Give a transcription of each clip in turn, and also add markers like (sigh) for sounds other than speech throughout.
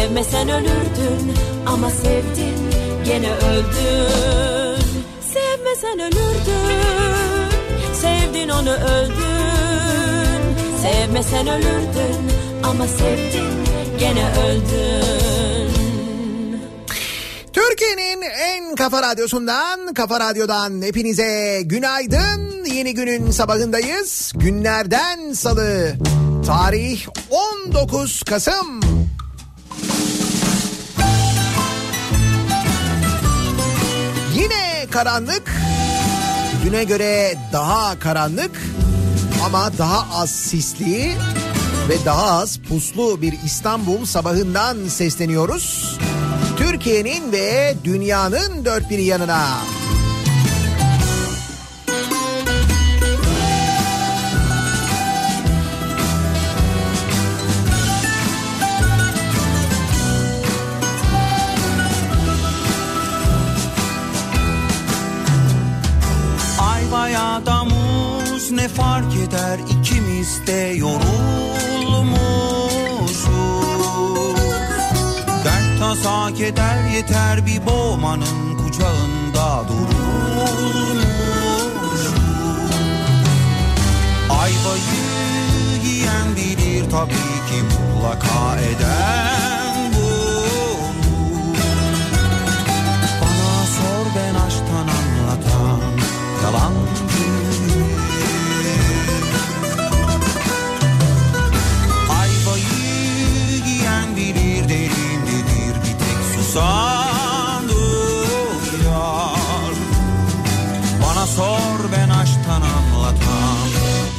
Sevmesen ölürdün Ama sevdin gene öldün Sevmesen ölürdün Sevdin onu öldün Sevmesen ölürdün Ama sevdin gene öldün Türkiye'nin en kafa radyosundan, kafa radyodan hepinize günaydın. Yeni günün sabahındayız. Günlerden salı. Tarih 19 Kasım. Karanlık. Düne göre daha karanlık ama daha az sisli ve daha az puslu bir İstanbul sabahından sesleniyoruz. Türkiye'nin ve dünyanın dört bir yanına. Ne fark eder? İkimiz de yorulmuşuz. Dert tasa keder yeter bir boğmanın kucağında durulmuş Ayvayı yiyen bilir tabii ki mutlaka eden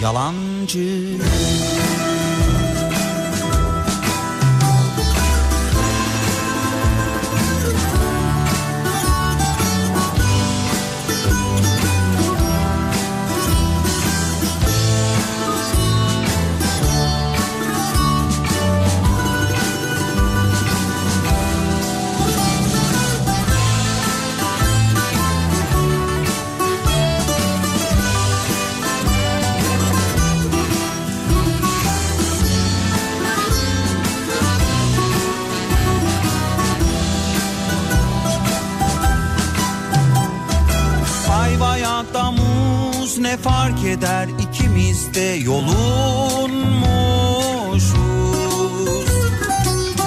yalancı fark eder ikimiz de yolunmuşuz.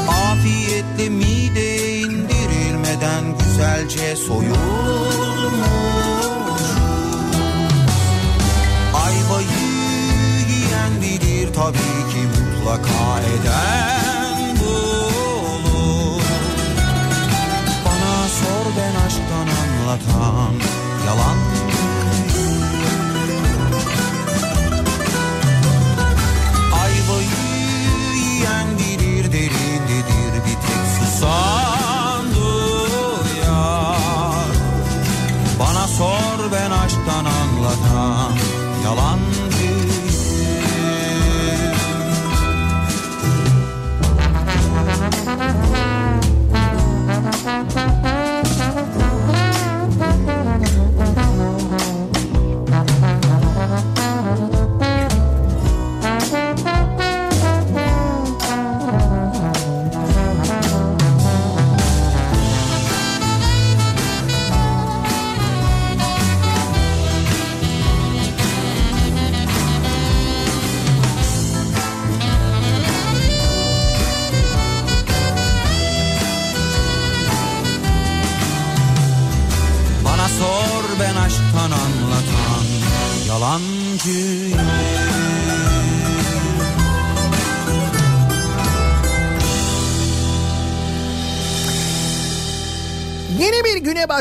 Afiyetle mide indirilmeden güzelce soyulmuşuz. Ayvayı yiyen bilir tabii ki mutlaka eden bulur Bana sor ben aşktan anlatan yalan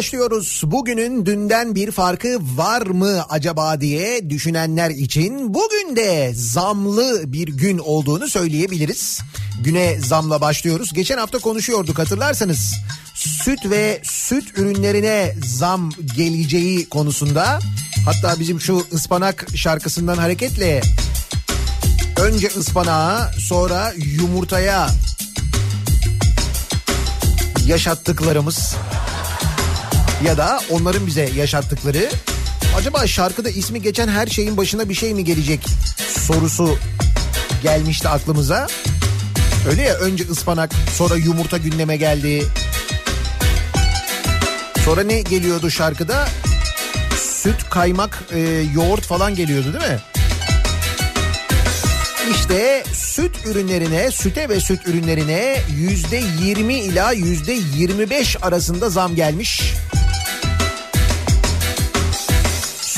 başlıyoruz. Bugünün dünden bir farkı var mı acaba diye düşünenler için bugün de zamlı bir gün olduğunu söyleyebiliriz. Güne zamla başlıyoruz. Geçen hafta konuşuyorduk hatırlarsanız. Süt ve süt ürünlerine zam geleceği konusunda. Hatta bizim şu ıspanak şarkısından hareketle önce ıspanağa sonra yumurtaya yaşattıklarımız ya da onların bize yaşattıkları acaba şarkıda ismi geçen her şeyin başına bir şey mi gelecek sorusu gelmişti aklımıza. Öyle ya önce ıspanak sonra yumurta gündeme geldi. Sonra ne geliyordu şarkıda? Süt, kaymak, e, yoğurt falan geliyordu değil mi? İşte süt ürünlerine, süte ve süt ürünlerine yüzde 20 ila yüzde 25 arasında zam gelmiş.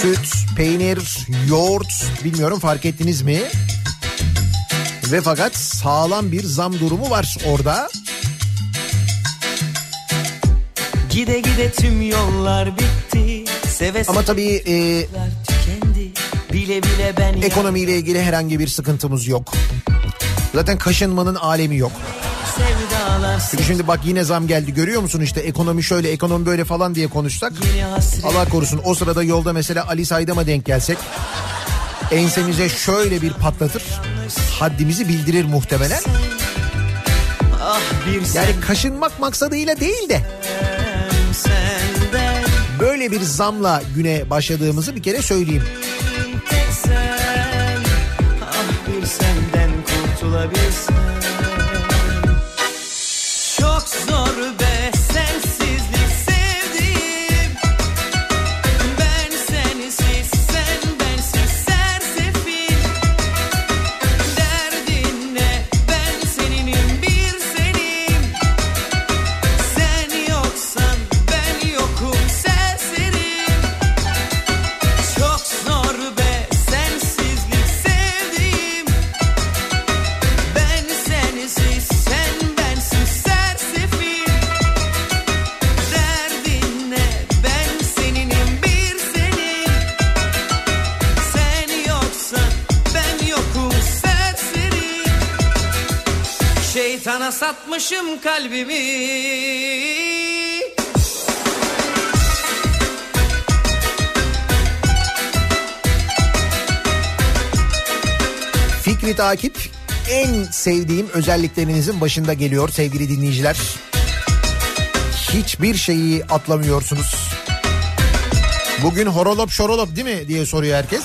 Süt, peynir, yoğurt bilmiyorum fark ettiniz mi? Ve fakat sağlam bir zam durumu var orada. Gide gide tüm yollar bitti. Seve Ama tabii e. Bile bile ben ekonomiyle ilgili herhangi bir sıkıntımız yok. Zaten kaşınmanın alemi yok. sevdalar Çünkü şimdi bak yine zam geldi görüyor musun işte ekonomi şöyle ekonomi böyle falan diye konuşsak. Allah korusun o sırada yolda mesela Ali Saydam'a denk gelsek ensemize şöyle bir patlatır haddimizi bildirir muhtemelen. Ah Yani kaşınmak maksadıyla değil de böyle bir zamla güne başladığımızı bir kere söyleyeyim. tek sen. Ah bir senden kurtulabilsem. Satmışım kalbimi. Fikri takip en sevdiğim özelliklerinizin başında geliyor sevgili dinleyiciler. Hiçbir şeyi atlamıyorsunuz. Bugün horolop şorolop değil mi diye soruyor herkes.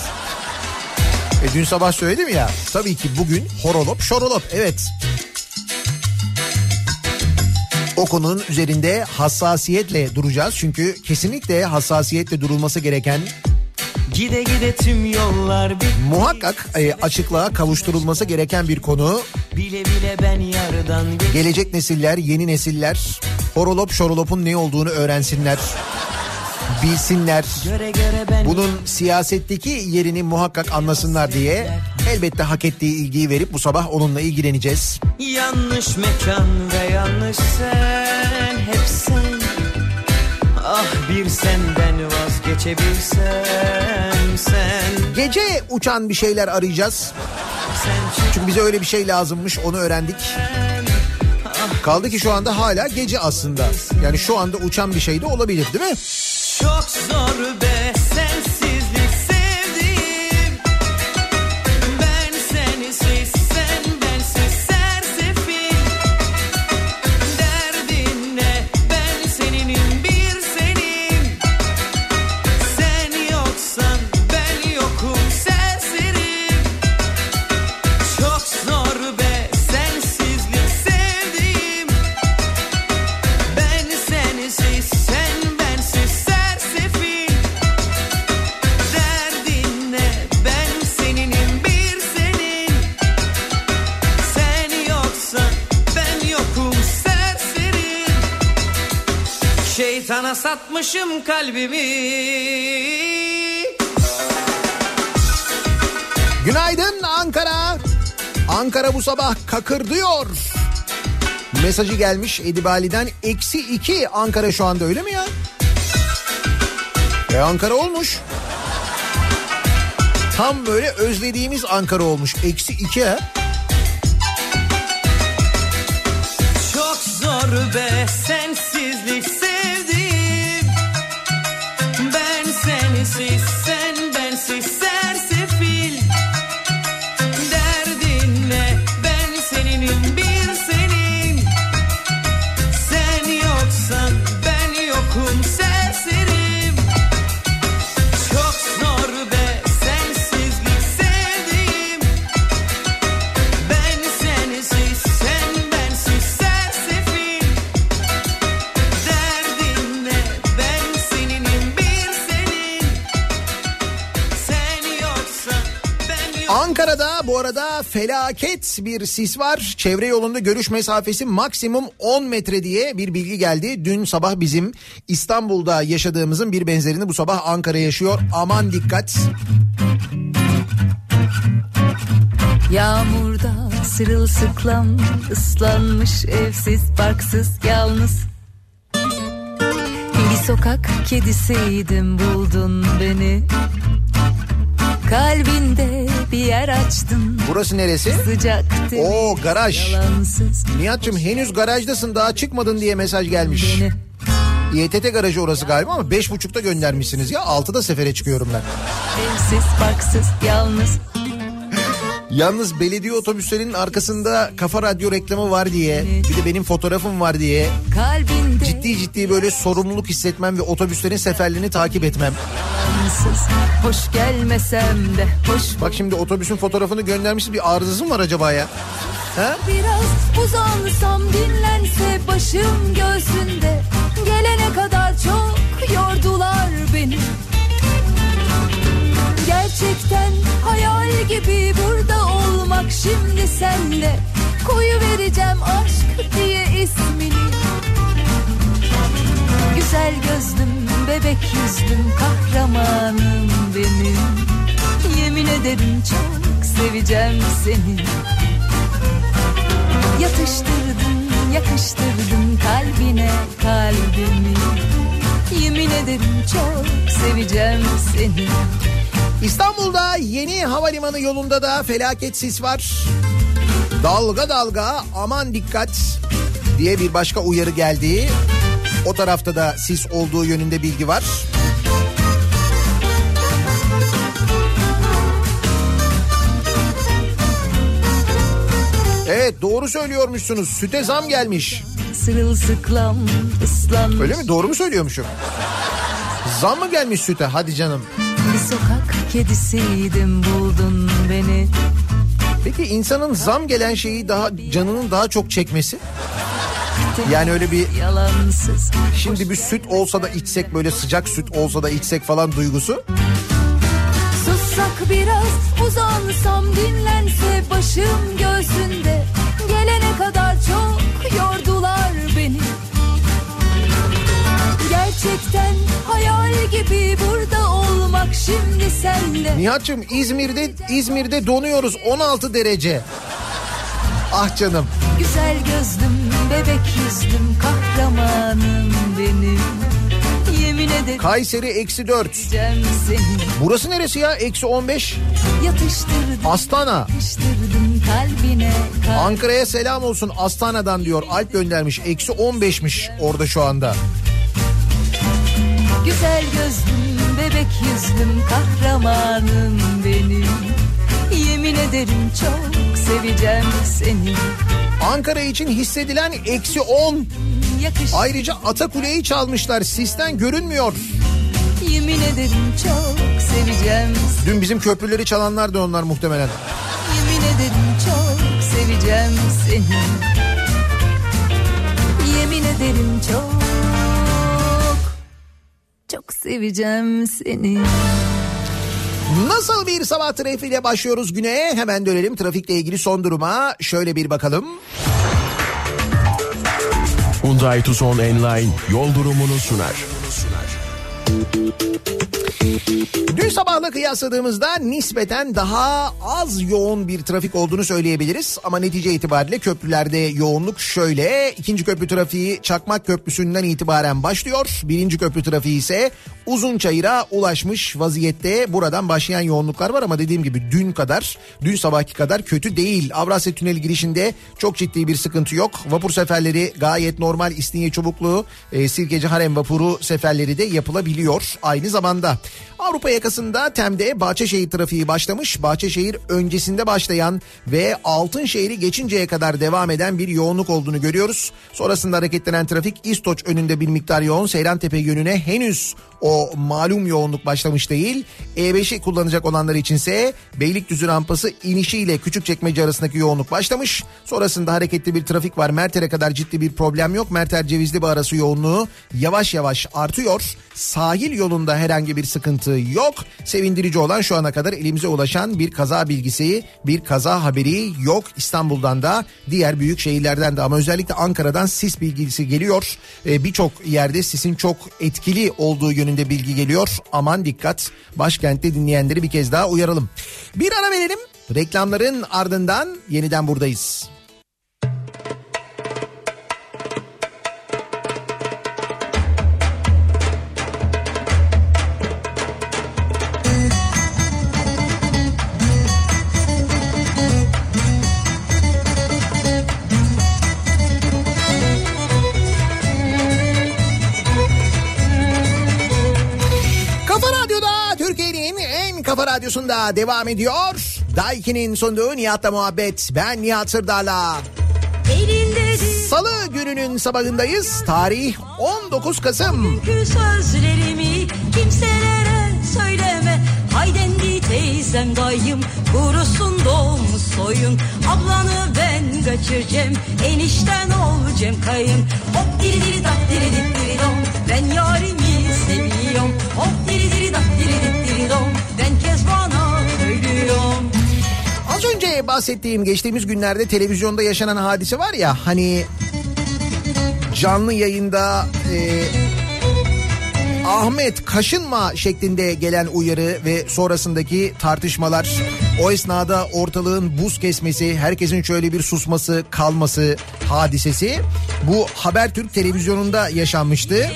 E dün sabah söyledim ya. Tabii ki bugün horolop şorolop evet. O konunun üzerinde hassasiyetle duracağız. Çünkü kesinlikle hassasiyetle durulması gereken Gide gide tüm yollar bitti. muhakkak e, açıklığa kavuşturulması gereken bir konu. Bile bile ben yardan Gelecek nesiller, yeni nesiller horolop şorolopun ne olduğunu öğrensinler. Bilsinler. Bunun siyasetteki yerini muhakkak anlasınlar diye elbette hak ettiği ilgiyi verip bu sabah onunla ilgileneceğiz. Yanlış mekan ve yanlış sen Hep sen Ah bir senden vazgeçebilsem sen Gece uçan bir şeyler arayacağız. Çünkü bize öyle bir şey lazımmış onu öğrendik. Kaldı ki şu anda hala gece aslında. Yani şu anda uçan bir şey de olabilir değil mi? Çok zor be satmışım kalbimi Günaydın Ankara. Ankara bu sabah kakır diyor. Mesajı gelmiş Edibali'den. Eksi iki Ankara şu anda öyle mi ya? E Ankara olmuş. Tam böyle özlediğimiz Ankara olmuş. Eksi iki ha. Çok zor be sensizlik felaket bir sis var. Çevre yolunda görüş mesafesi maksimum 10 metre diye bir bilgi geldi. Dün sabah bizim İstanbul'da yaşadığımızın bir benzerini bu sabah Ankara yaşıyor. Aman dikkat. Yağmurda sırılsıklam ıslanmış evsiz barksız yalnız Bir sokak kedisiydim buldun beni Kalbinde bir yer açtın Burası neresi? sıcak Oo, garaj. Nihat'cığım henüz garajdasın daha çıkmadın diye mesaj gelmiş. beni İETT garajı orası galiba ama 5.30'da göndermişsiniz ya 6'da sefere çıkıyorum ben. Evsiz barksız yalnız Yalnız belediye otobüslerinin arkasında kafa radyo reklamı var diye bir de benim fotoğrafım var diye ciddi ciddi böyle sorumluluk hissetmem ve otobüslerin seferlerini takip etmem. Yalansız Hoş gelmesem de hoş Bak şimdi otobüsün fotoğrafını göndermişiz bir arızası mı var acaba ya? Ha? Biraz uzansam dinlense başım göğsünde. Gelene kadar çok yordular beni. Gerçekten hayal gibi burada olmak şimdi senle. Koyu vereceğim aşk diye ismini Güzel gözlüm, bebek yüzlüm, kahramanım benim Yemin ederim çok seveceğim seni Yatıştırdın, yakıştırdın kalbine kalbimi Yemin ederim çok seveceğim seni İstanbul'da yeni havalimanı yolunda da felaket sis var. Dalga dalga aman dikkat diye bir başka uyarı geldi. O tarafta da sis olduğu yönünde bilgi var. Evet doğru söylüyormuşsunuz. Süte zam gelmiş. Sırılsıklam ıslanmış Öyle mi? Doğru mu söylüyormuşum? Zam mı gelmiş süte? Hadi canım. bir sokak kedisiydim buldun beni Peki insanın zam gelen şeyi daha canının daha çok çekmesi? Yani öyle bir yalansız. Şimdi bir süt olsa da içsek böyle sıcak süt olsa da içsek falan duygusu. Sussak biraz uzansam dinlense başım göğsünde gelene kadar çok yordular beni. Gerçekten hayal gibi burada olmak şimdi senle. Nihat'cığım İzmir'de İzmir'de donuyoruz 16 derece. Ah canım. Güzel gözlüm, bebek yüzlüm, kahramanım benim. Yemin ederim Kayseri eksi 4. seni. Burası neresi ya? Eksi 15. Yatıştırdım, Astana. kalbine. kalbine. Ankara'ya selam olsun Astana'dan diyor. Alp göndermiş. Eksi 15'miş orada şu anda. Güzel gözlüm, bebek yüzlüm, kahramanım benim. Yemin ederim çok seveceğim seni. Ankara için hissedilen eksi 10. Yakış, Ayrıca Atakule'yi çalmışlar. Sisten görünmüyor. yemin ederim çok seveceğim seni. Dün bizim köprüleri çalanlar da onlar muhtemelen. Yemin ederim çok seveceğim seni. Yemin ederim çok çok seveceğim seni. Nasıl bir sabah trafiğiyle başlıyoruz güne? Hemen dönelim trafikle ilgili son duruma. Şöyle bir bakalım. Hyundai Tucson Enline yol durumunu sunar. Dün sabahla kıyasladığımızda nispeten daha az yoğun bir trafik olduğunu söyleyebiliriz. Ama netice itibariyle köprülerde yoğunluk şöyle. İkinci köprü trafiği Çakmak Köprüsü'nden itibaren başlıyor. Birinci köprü trafiği ise Uzunçayır'a ulaşmış vaziyette. Buradan başlayan yoğunluklar var ama dediğim gibi dün kadar, dün sabahki kadar kötü değil. Avrasya Tüneli girişinde çok ciddi bir sıkıntı yok. Vapur seferleri gayet normal İstinye Çubuklu, e, Sirkeci Harem vapuru seferleri de yapılabiliyor aynı zamanda. Avrupa yakasında Tem'de Bahçeşehir trafiği başlamış. Bahçeşehir öncesinde başlayan ve Altınşehir'i geçinceye kadar devam eden bir yoğunluk olduğunu görüyoruz. Sonrasında hareketlenen trafik İstoç önünde bir miktar yoğun. Seyrantepe yönüne henüz o malum yoğunluk başlamış değil. E5'i kullanacak olanlar içinse Beylikdüzü rampası inişiyle Küçükçekmece arasındaki yoğunluk başlamış. Sonrasında hareketli bir trafik var. Merter'e kadar ciddi bir problem yok. Merter Cevizli arası yoğunluğu yavaş yavaş artıyor. Sahil yolunda herhangi bir sıkıntı yok. Sevindirici olan şu ana kadar elimize ulaşan bir kaza bilgisi, bir kaza haberi yok. İstanbul'dan da diğer büyük şehirlerden de ama özellikle Ankara'dan sis bilgisi geliyor. Ee, Birçok yerde sisin çok etkili olduğu yönünde bilgi geliyor. Aman dikkat başkentte dinleyenleri bir kez daha uyaralım. Bir ara verelim. Reklamların ardından yeniden buradayız. Radyosunda devam ediyor. Daiki'nin sunduğu Nihat'la muhabbet. Ben Nihat Sırdar'la. Salı gününün sabahındayız. Tarih 19 Kasım. Sözlerimi kimselere söyleme Haydendi teyzem dayım kurusun doğmuş soyun Ablanı ben kaçıracağım enişten olacağım kayın Hop diri diri dak bahsettiğim geçtiğimiz günlerde televizyonda yaşanan hadise var ya hani canlı yayında e, Ahmet kaşınma şeklinde gelen uyarı ve sonrasındaki tartışmalar o esnada ortalığın buz kesmesi herkesin şöyle bir susması kalması hadisesi bu Habertürk televizyonunda yaşanmıştı.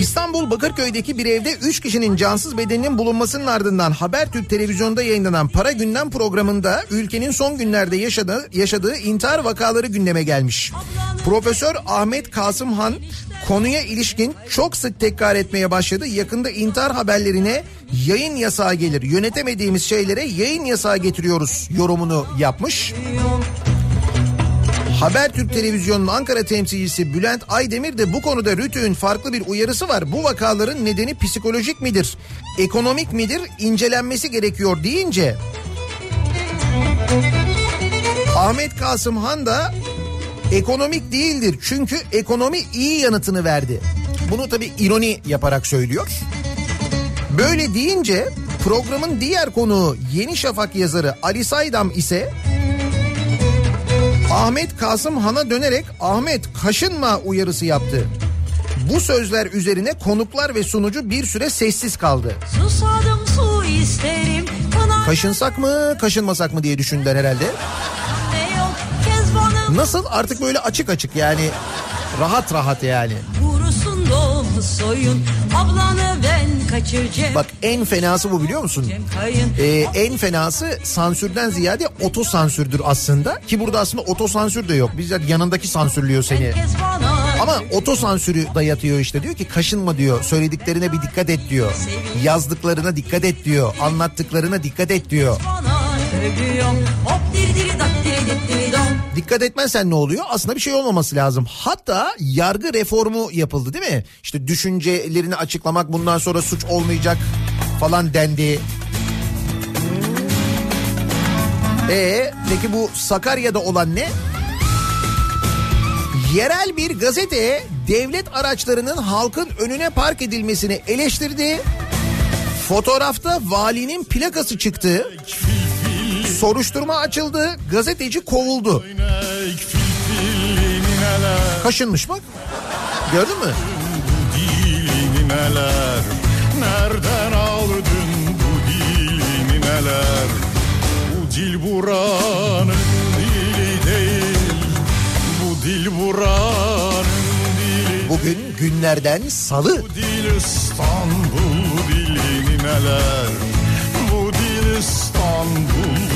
İstanbul Bakırköy'deki bir evde 3 kişinin cansız bedeninin bulunmasının ardından Habertürk televizyonda yayınlanan Para Gündem programında ülkenin son günlerde yaşadığı, yaşadığı intihar vakaları gündeme gelmiş. Profesör Ahmet Kasım Han konuya ilişkin çok sık tekrar etmeye başladı. Yakında intihar haberlerine yayın yasağı gelir. Yönetemediğimiz şeylere yayın yasağı getiriyoruz yorumunu yapmış. Habertürk Televizyonu'nun Ankara temsilcisi Bülent Aydemir de bu konuda RTÜK'ün farklı bir uyarısı var. Bu vakaların nedeni psikolojik midir, ekonomik midir, incelenmesi gerekiyor deyince Ahmet Kasım Han da ekonomik değildir. Çünkü ekonomi iyi yanıtını verdi. Bunu tabii ironi yaparak söylüyor. Böyle deyince programın diğer konuğu Yeni Şafak yazarı Ali Saydam ise Ahmet Kasım Han'a dönerek Ahmet kaşınma uyarısı yaptı. Bu sözler üzerine konuklar ve sunucu bir süre sessiz kaldı. Susadım su isterim Kaşınsak mı kaşınmasak mı diye düşündüler herhalde. Nasıl artık böyle açık açık yani rahat rahat yani. Kurusun soyun Ablanı Bak en fenası bu biliyor musun? Ee, en fenası sansürden ziyade otosansürdür aslında. Ki burada aslında otosansür de yok. Bizzat yanındaki sansürlüyor seni. Ama otosansürü dayatıyor işte diyor ki kaşınma diyor söylediklerine bir dikkat et diyor. Yazdıklarına dikkat et diyor. Anlattıklarına dikkat et diyor. Hop diri diri dak diri Dikkat etmezsen ne oluyor? Aslında bir şey olmaması lazım. Hatta yargı reformu yapıldı değil mi? İşte düşüncelerini açıklamak bundan sonra suç olmayacak falan dendi. E peki bu Sakarya'da olan ne? Yerel bir gazete devlet araçlarının halkın önüne park edilmesini eleştirdi. Fotoğrafta valinin plakası çıktı. Soruşturma açıldı. Gazeteci kovuldu. Kaşınmış bak. Gördün mü? dilini neler Nereden aldın bu dilini neler Bu dil buranın dili değil Bu dil buranın dili Bugün günlerden salı. Bu dil İstanbul dilini neler Bu dil İstanbul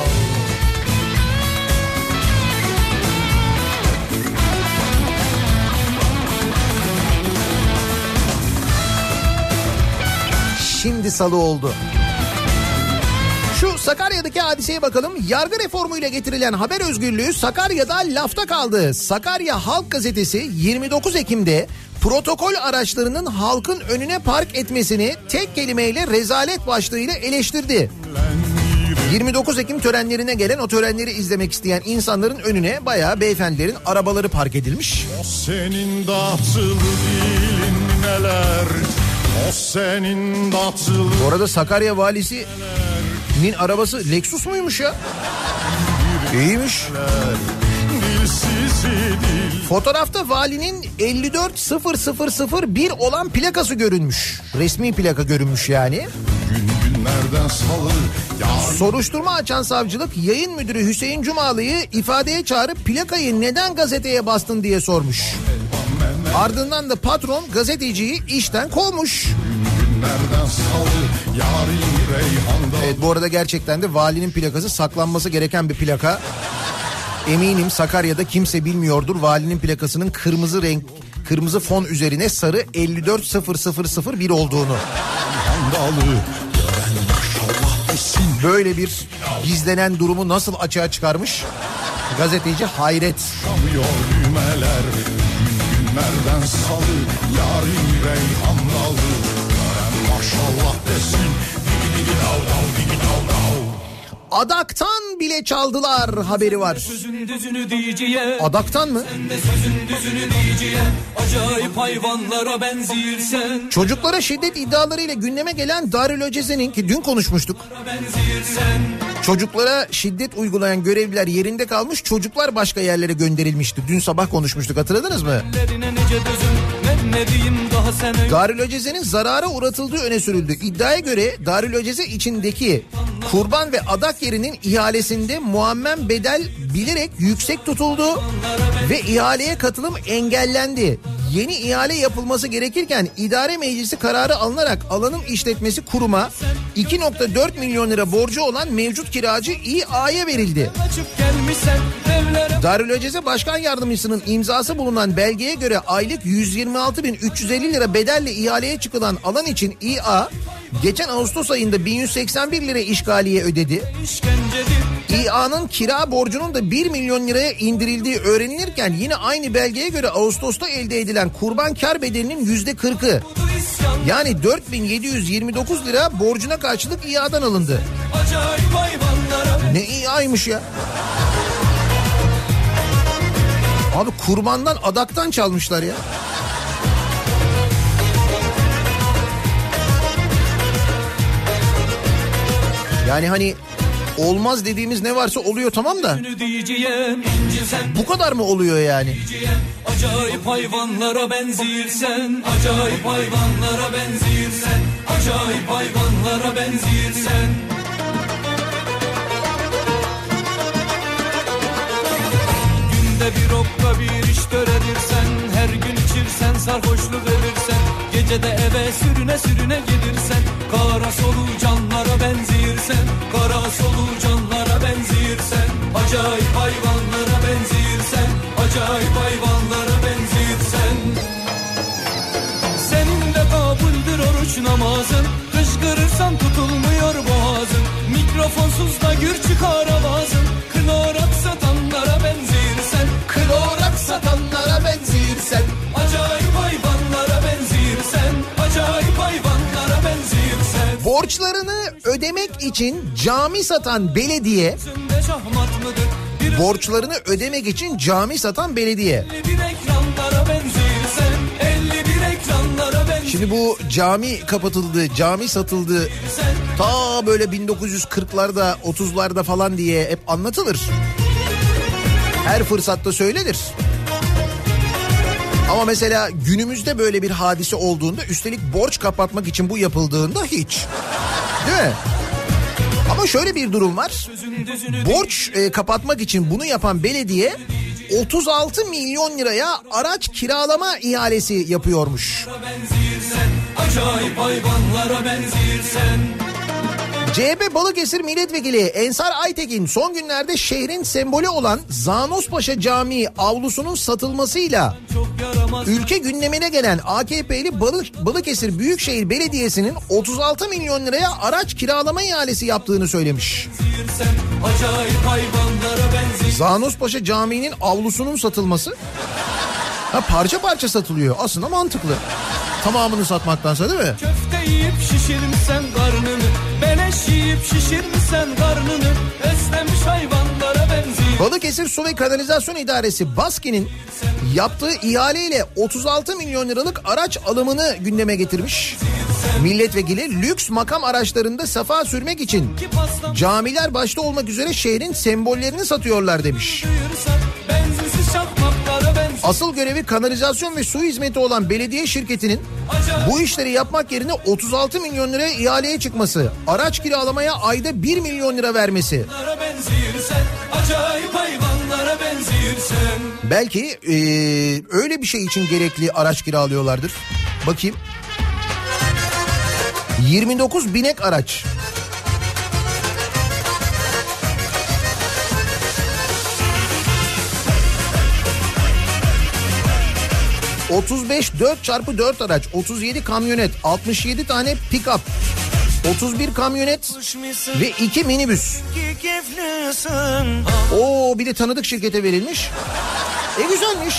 Şimdi salı oldu. Şu Sakarya'daki hadiseye bakalım. Yargı reformuyla getirilen haber özgürlüğü Sakarya'da lafta kaldı. Sakarya Halk Gazetesi 29 Ekim'de protokol araçlarının halkın önüne park etmesini tek kelimeyle rezalet başlığıyla eleştirdi. 29 Ekim törenlerine gelen o törenleri izlemek isteyen insanların önüne bayağı beyefendilerin arabaları park edilmiş. O senin dilin neler Bu arada Sakarya valisinin arabası Lexus muymuş ya? İyiymiş. Fotoğrafta valinin 54001 olan plakası görünmüş. Resmi plaka görünmüş yani. Soruşturma açan savcılık yayın müdürü Hüseyin Cumalı'yı ifadeye çağırıp plakayı neden gazeteye bastın diye sormuş. Ardından da patron gazeteciyi işten kovmuş. Evet bu arada gerçekten de valinin plakası saklanması gereken bir plaka. Eminim Sakarya'da kimse bilmiyordur valinin plakasının kırmızı renk kırmızı fon üzerine sarı 54001 olduğunu. Böyle bir gizlenen durumu nasıl açığa çıkarmış? Gazeteci hayret. Gün günlerden salı Yarın reyhan dalı Gören maşallah desin Digi digi dav dav digi Adaktan bile çaldılar haberi var. Adaktan mı? Çocuklara şiddet iddialarıyla gündeme gelen Darül Öceze'nin ki dün konuşmuştuk. Çocuklara şiddet uygulayan görevliler yerinde kalmış çocuklar başka yerlere gönderilmişti. Dün sabah konuşmuştuk hatırladınız mı? Darül Öceze'nin zarara uğratıldığı öne sürüldü. İddiaya göre Darül Öceze içindeki kurban ve adak yerinin ihalesinde muammen bedel bilerek yüksek tutuldu ve ihaleye katılım engellendi. Yeni ihale yapılması gerekirken idare meclisi kararı alınarak alanın işletmesi kuruma 2.4 milyon lira borcu olan mevcut kiracı İA'ya verildi. Darül Öceze Başkan Yardımcısının imzası bulunan belgeye göre aylık 126.350 lira bedelle ihaleye çıkılan alan için İA geçen Ağustos ayında 1181 lira işgaliye ödedi. İA'nın kira borcunun da 1 milyon liraya indirildiği öğrenilirken yine aynı belgeye göre Ağustos'ta elde edilen kurban kar bedelinin yüzde 40'ı isyan Yani 4729 lira borcuna karşılık iadan alındı. Ne iaymış ya. Abi kurbandan adaktan çalmışlar ya. Yani hani olmaz dediğimiz ne varsa oluyor tamam da bu kadar mı oluyor yani? Acayip hayvanlara benzirsen Acayip hayvanlara benzirsen Acayip hayvanlara benzirsen Günde bir okka bir iş göredirsen Her gün içirsen sarhoşluk verirsen Gecede eve sürüne sürüne gelirsen Kara solucanlara benzirsen Kara solucanlara benzirsen Acayip hayvanlara benzirsen Acayip hayvanlara benzirsen senin de kabuldür oruç namazın Kışkırırsan tutulmuyor boğazın Mikrofonsuz da gür çıkar avazın Borçlarını ödemek için cami satan belediye borçlarını ödemek için cami satan belediye. Şimdi bu cami kapatıldı, cami satıldı ta böyle 1940'larda 30'larda falan diye hep anlatılır. Her fırsatta söylenir. Ama mesela günümüzde böyle bir hadise olduğunda üstelik borç kapatmak için bu yapıldığında hiç. Değil mi? Ama şöyle bir durum var. Borç e, kapatmak için bunu yapan belediye 36 milyon liraya araç kiralama ihalesi yapıyormuş. Acayip hayvanlara benzirsen CHP Balıkesir Milletvekili Ensar Aytekin son günlerde şehrin sembolü olan Zanospaşa Camii avlusunun satılmasıyla ülke gündemine gelen AKP'li Balık, Balıkesir Büyükşehir Belediyesi'nin 36 milyon liraya araç kiralama ihalesi yaptığını söylemiş. Zanospaşa Camii'nin avlusunun satılması ha, parça parça satılıyor aslında mantıklı. Tamamını satmaktansa değil mi? Köfte yiyip şişirmişsen karnını Beleş yiyip şişirmişsen karnını Beslemiş hayvanlara benzir Balıkesir Su ve Kanalizasyon İdaresi BASKİ'nin yaptığı ihaleyle 36 milyon liralık araç alımını gündeme getirmiş. Milletvekili lüks makam araçlarında safa sürmek için camiler başta olmak üzere şehrin sembollerini satıyorlar demiş. benzir Asıl görevi kanalizasyon ve su hizmeti olan belediye şirketinin bu işleri yapmak yerine 36 milyon liraya ihaleye çıkması, araç kiralamaya ayda 1 milyon lira vermesi. Belki eee, öyle bir şey için gerekli araç kiralıyorlardır. Bakayım. 29 binek araç. ...35 4 çarpı 4 araç... ...37 kamyonet... ...67 tane pick-up... ...31 kamyonet... ...ve 2 minibüs... Oo bir de tanıdık şirkete verilmiş. E güzelmiş.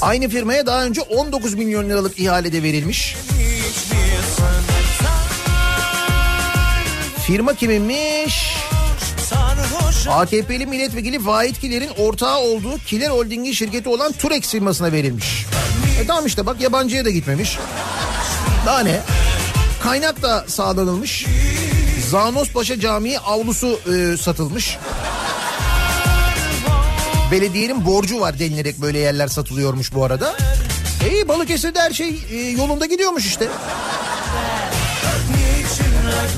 Aynı firmaya daha önce 19 milyon liralık ihalede verilmiş. Firma kiminmiş? AKP'li milletvekili Vahit Kiler'in ortağı olduğu Kiler Holding'in şirketi olan Turex firmasına verilmiş. E tamam işte bak yabancıya da gitmemiş. Daha ne? Kaynak da sağlanılmış. Zanospaşa Camii avlusu e, satılmış. Belediyenin borcu var denilerek böyle yerler satılıyormuş bu arada. İyi Balıkesir'de her şey e, yolunda gidiyormuş işte.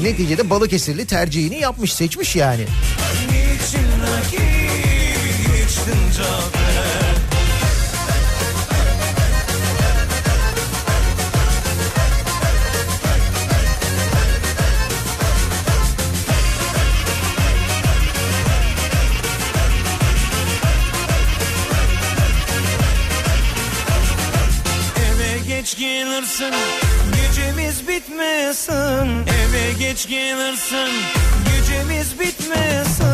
Neticede Balıkesirli tercihini yapmış seçmiş yani. İçin rakip içtin cafer. Eve geç gelirsin Gecemiz bitmesin. Eve geç gelirsin Gecemiz bitmesin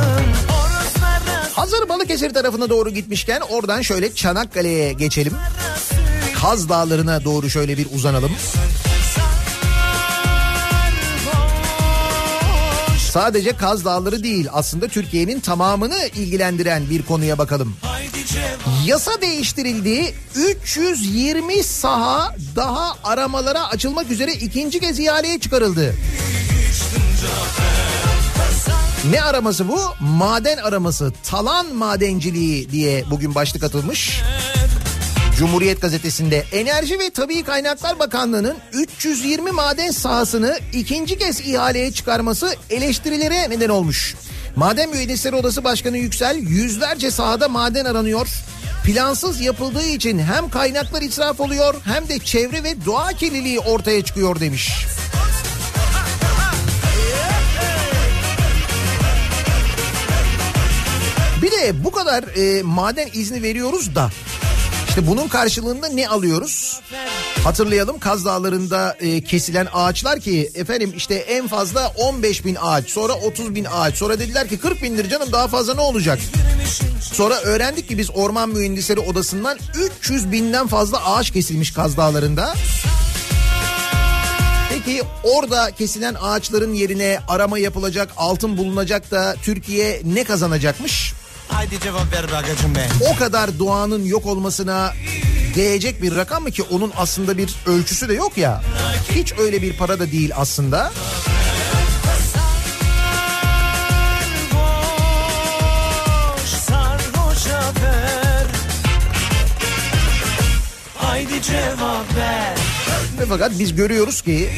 Hazır Balıkesir tarafına doğru gitmişken oradan şöyle Çanakkale'ye geçelim. Kaz Dağları'na doğru şöyle bir uzanalım. Sadece Kaz Dağları değil aslında Türkiye'nin tamamını ilgilendiren bir konuya bakalım. Yasa değiştirildi. 320 saha daha aramalara açılmak üzere ikinci kez ihaleye çıkarıldı. Ne araması bu? Maden araması. Talan madenciliği diye bugün başlık atılmış. Cumhuriyet gazetesinde Enerji ve Tabii Kaynaklar Bakanlığı'nın 320 maden sahasını ikinci kez ihaleye çıkarması eleştirilere neden olmuş. Maden Mühendisleri Odası Başkanı Yüksel yüzlerce sahada maden aranıyor. Plansız yapıldığı için hem kaynaklar israf oluyor hem de çevre ve doğa kirliliği ortaya çıkıyor demiş. Bir de bu kadar e, maden izni veriyoruz da işte bunun karşılığında ne alıyoruz? Hatırlayalım Kaz Dağları'nda e, kesilen ağaçlar ki efendim işte en fazla 15 bin ağaç sonra 30 bin ağaç sonra dediler ki 40 bindir canım daha fazla ne olacak? Sonra öğrendik ki biz Orman Mühendisleri Odası'ndan 300 binden fazla ağaç kesilmiş Kaz Dağları'nda. Peki orada kesilen ağaçların yerine arama yapılacak, altın bulunacak da Türkiye ne kazanacakmış? Haydi cevap ver be agacım be. O kadar doğanın yok olmasına değecek bir rakam mı ki onun aslında bir ölçüsü de yok ya. Hiç öyle bir para da değil aslında. Ve fakat biz görüyoruz ki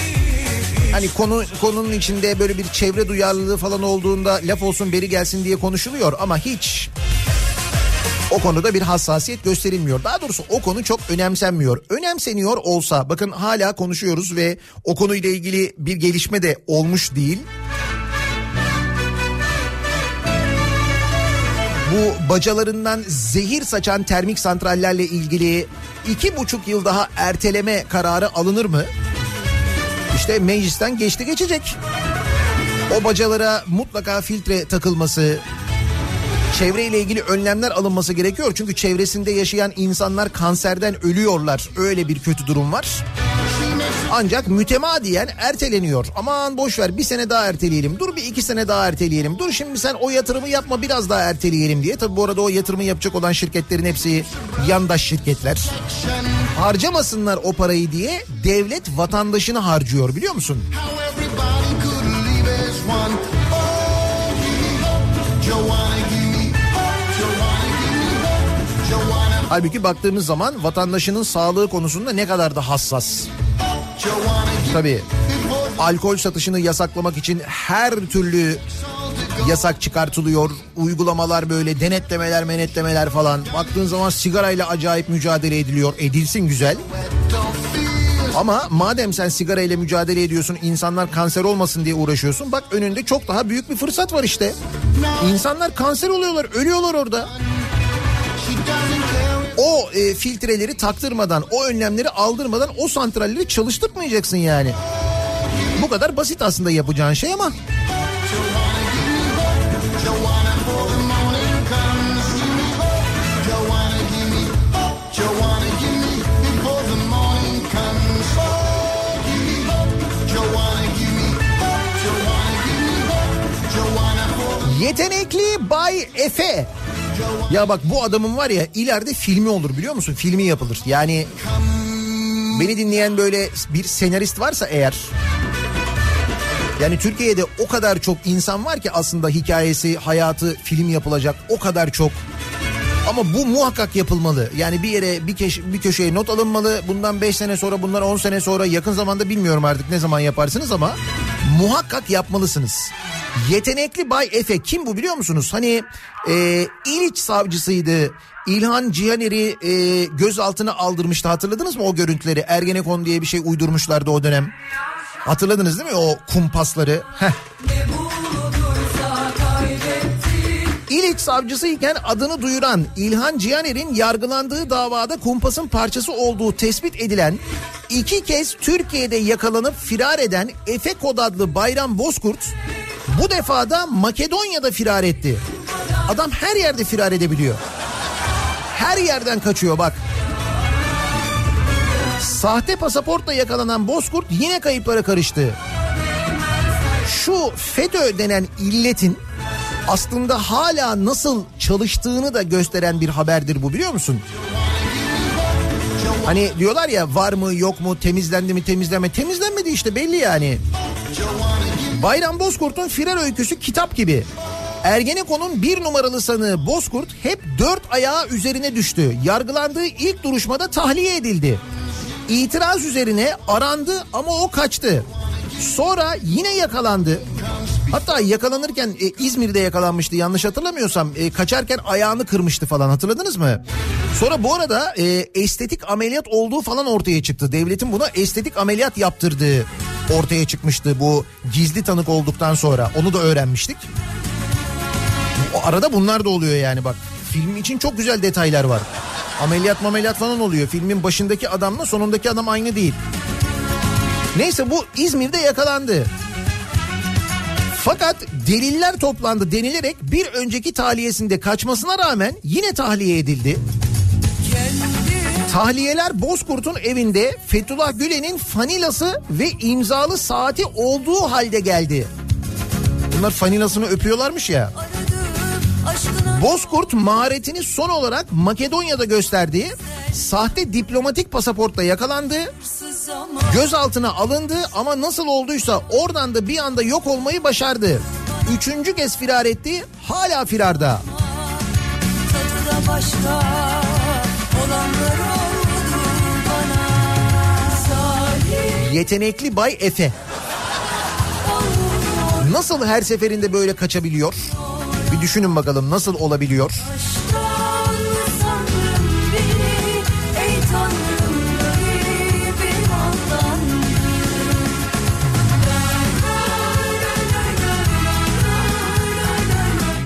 hani konu konunun içinde böyle bir çevre duyarlılığı falan olduğunda laf olsun beri gelsin diye konuşuluyor ama hiç o konuda bir hassasiyet gösterilmiyor. Daha doğrusu o konu çok önemsenmiyor. Önemseniyor olsa bakın hala konuşuyoruz ve o konuyla ilgili bir gelişme de olmuş değil. Bu bacalarından zehir saçan termik santrallerle ilgili iki buçuk yıl daha erteleme kararı alınır mı? İşte meclisten geçti geçecek. O bacalara mutlaka filtre takılması, çevreyle ilgili önlemler alınması gerekiyor. Çünkü çevresinde yaşayan insanlar kanserden ölüyorlar. Öyle bir kötü durum var. Ancak mütemadiyen erteleniyor. Aman boş ver bir sene daha erteleyelim. Dur bir iki sene daha erteleyelim. Dur şimdi sen o yatırımı yapma biraz daha erteleyelim diye. Tabi bu arada o yatırımı yapacak olan şirketlerin hepsi yandaş şirketler. Harcamasınlar o parayı diye devlet vatandaşını harcıyor biliyor musun? Halbuki baktığımız zaman vatandaşının sağlığı konusunda ne kadar da hassas. Tabii alkol satışını yasaklamak için her türlü yasak çıkartılıyor. Uygulamalar böyle denetlemeler menetlemeler falan. Baktığın zaman sigarayla acayip mücadele ediliyor. Edilsin güzel. Ama madem sen sigarayla mücadele ediyorsun insanlar kanser olmasın diye uğraşıyorsun. Bak önünde çok daha büyük bir fırsat var işte. İnsanlar kanser oluyorlar ölüyorlar orada. O e, filtreleri taktırmadan o önlemleri aldırmadan o santralleri çalıştırmayacaksın yani. Bu kadar basit aslında yapacağın şey ama Yetenekli Bay Efe. Ya bak bu adamın var ya ileride filmi olur biliyor musun? Filmi yapılır. Yani beni dinleyen böyle bir senarist varsa eğer yani Türkiye'de o kadar çok insan var ki aslında hikayesi, hayatı film yapılacak o kadar çok. Ama bu muhakkak yapılmalı. Yani bir yere bir, keş, bir köşeye not alınmalı. Bundan 5 sene sonra, bundan 10 sene sonra yakın zamanda bilmiyorum artık ne zaman yaparsınız ama muhakkak yapmalısınız. Yetenekli Bay Efe kim bu biliyor musunuz? Hani e, İliç savcısıydı. İlhan Cihaner'i e, gözaltına aldırmıştı hatırladınız mı o görüntüleri? Ergenekon diye bir şey uydurmuşlardı o dönem. Hatırladınız değil mi o kumpasları? Heh. İliç savcısıyken adını duyuran İlhan Cihaner'in yargılandığı davada kumpasın parçası olduğu tespit edilen iki kez Türkiye'de yakalanıp firar eden Efe Kod adlı Bayram Bozkurt bu defa da Makedonya'da firar etti. Adam her yerde firar edebiliyor. Her yerden kaçıyor bak. Sahte pasaportla yakalanan Bozkurt yine kayıplara karıştı. Şu FETÖ denen illetin aslında hala nasıl çalıştığını da gösteren bir haberdir bu biliyor musun? Hani diyorlar ya var mı yok mu temizlendi mi temizlenme temizlenmedi işte belli yani. Bayram Bozkurt'un firar öyküsü kitap gibi. Ergenekon'un bir numaralı sanığı Bozkurt hep dört ayağı üzerine düştü. Yargılandığı ilk duruşmada tahliye edildi. İtiraz üzerine arandı ama o kaçtı. Sonra yine yakalandı. Hatta yakalanırken e, İzmir'de yakalanmıştı yanlış hatırlamıyorsam. E, kaçarken ayağını kırmıştı falan hatırladınız mı? Sonra bu arada e, estetik ameliyat olduğu falan ortaya çıktı. Devletin buna estetik ameliyat yaptırdığı ortaya çıkmıştı bu gizli tanık olduktan sonra. Onu da öğrenmiştik. O arada bunlar da oluyor yani bak. Film için çok güzel detaylar var. Ameliyat ameliyat falan oluyor. Filmin başındaki adamla sonundaki adam aynı değil. Neyse bu İzmir'de yakalandı. Fakat deliller toplandı denilerek bir önceki tahliyesinde kaçmasına rağmen yine tahliye edildi. Tahliyeler Bozkurt'un evinde Fethullah Gülen'in fanilası ve imzalı saati olduğu halde geldi. Bunlar fanilasını öpüyorlarmış ya. Bozkurt maharetini son olarak Makedonya'da gösterdiği sahte diplomatik pasaportla yakalandı. Gözaltına alındı ama nasıl olduysa oradan da bir anda yok olmayı başardı. Üçüncü kez firar etti hala firarda. Başka Yetenekli Bay Efe. Nasıl her seferinde böyle kaçabiliyor? Bir düşünün bakalım nasıl olabiliyor? Baştan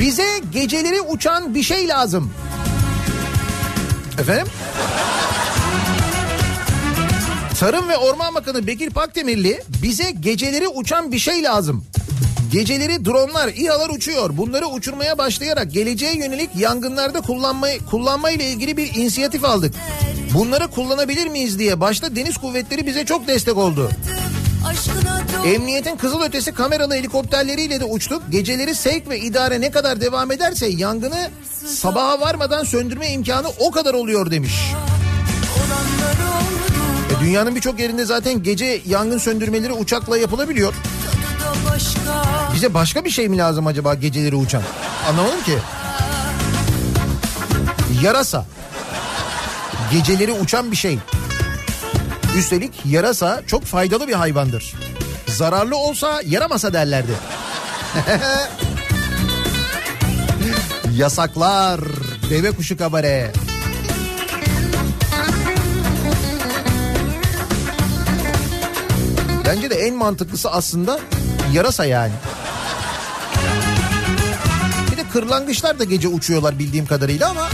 Bize geceleri uçan bir şey lazım. Efendim? Tarım ve Orman Bakanı Bekir Pakdemirli bize geceleri uçan bir şey lazım. Geceleri dronlar, İHA'lar uçuyor. Bunları uçurmaya başlayarak geleceğe yönelik yangınlarda kullanma, kullanma ile ilgili bir inisiyatif aldık. Bunları kullanabilir miyiz diye başta Deniz Kuvvetleri bize çok destek oldu. Aşkına Emniyetin kızılötesi kameralı helikopterleriyle de uçtuk. Geceleri sevk ve idare ne kadar devam ederse yangını sabaha varmadan söndürme imkanı o kadar oluyor demiş. E, dünyanın birçok yerinde zaten gece yangın söndürmeleri uçakla yapılabiliyor. Bize başka bir şey mi lazım acaba geceleri uçan? Anlamadım ki. Yarasa. Geceleri uçan bir şey. Üstelik yarasa çok faydalı bir hayvandır. Zararlı olsa yaramasa derlerdi. (laughs) Yasaklar. Deve kuşu kabare. Bence de en mantıklısı aslında yarasa yani. Bir de kırlangıçlar da gece uçuyorlar bildiğim kadarıyla ama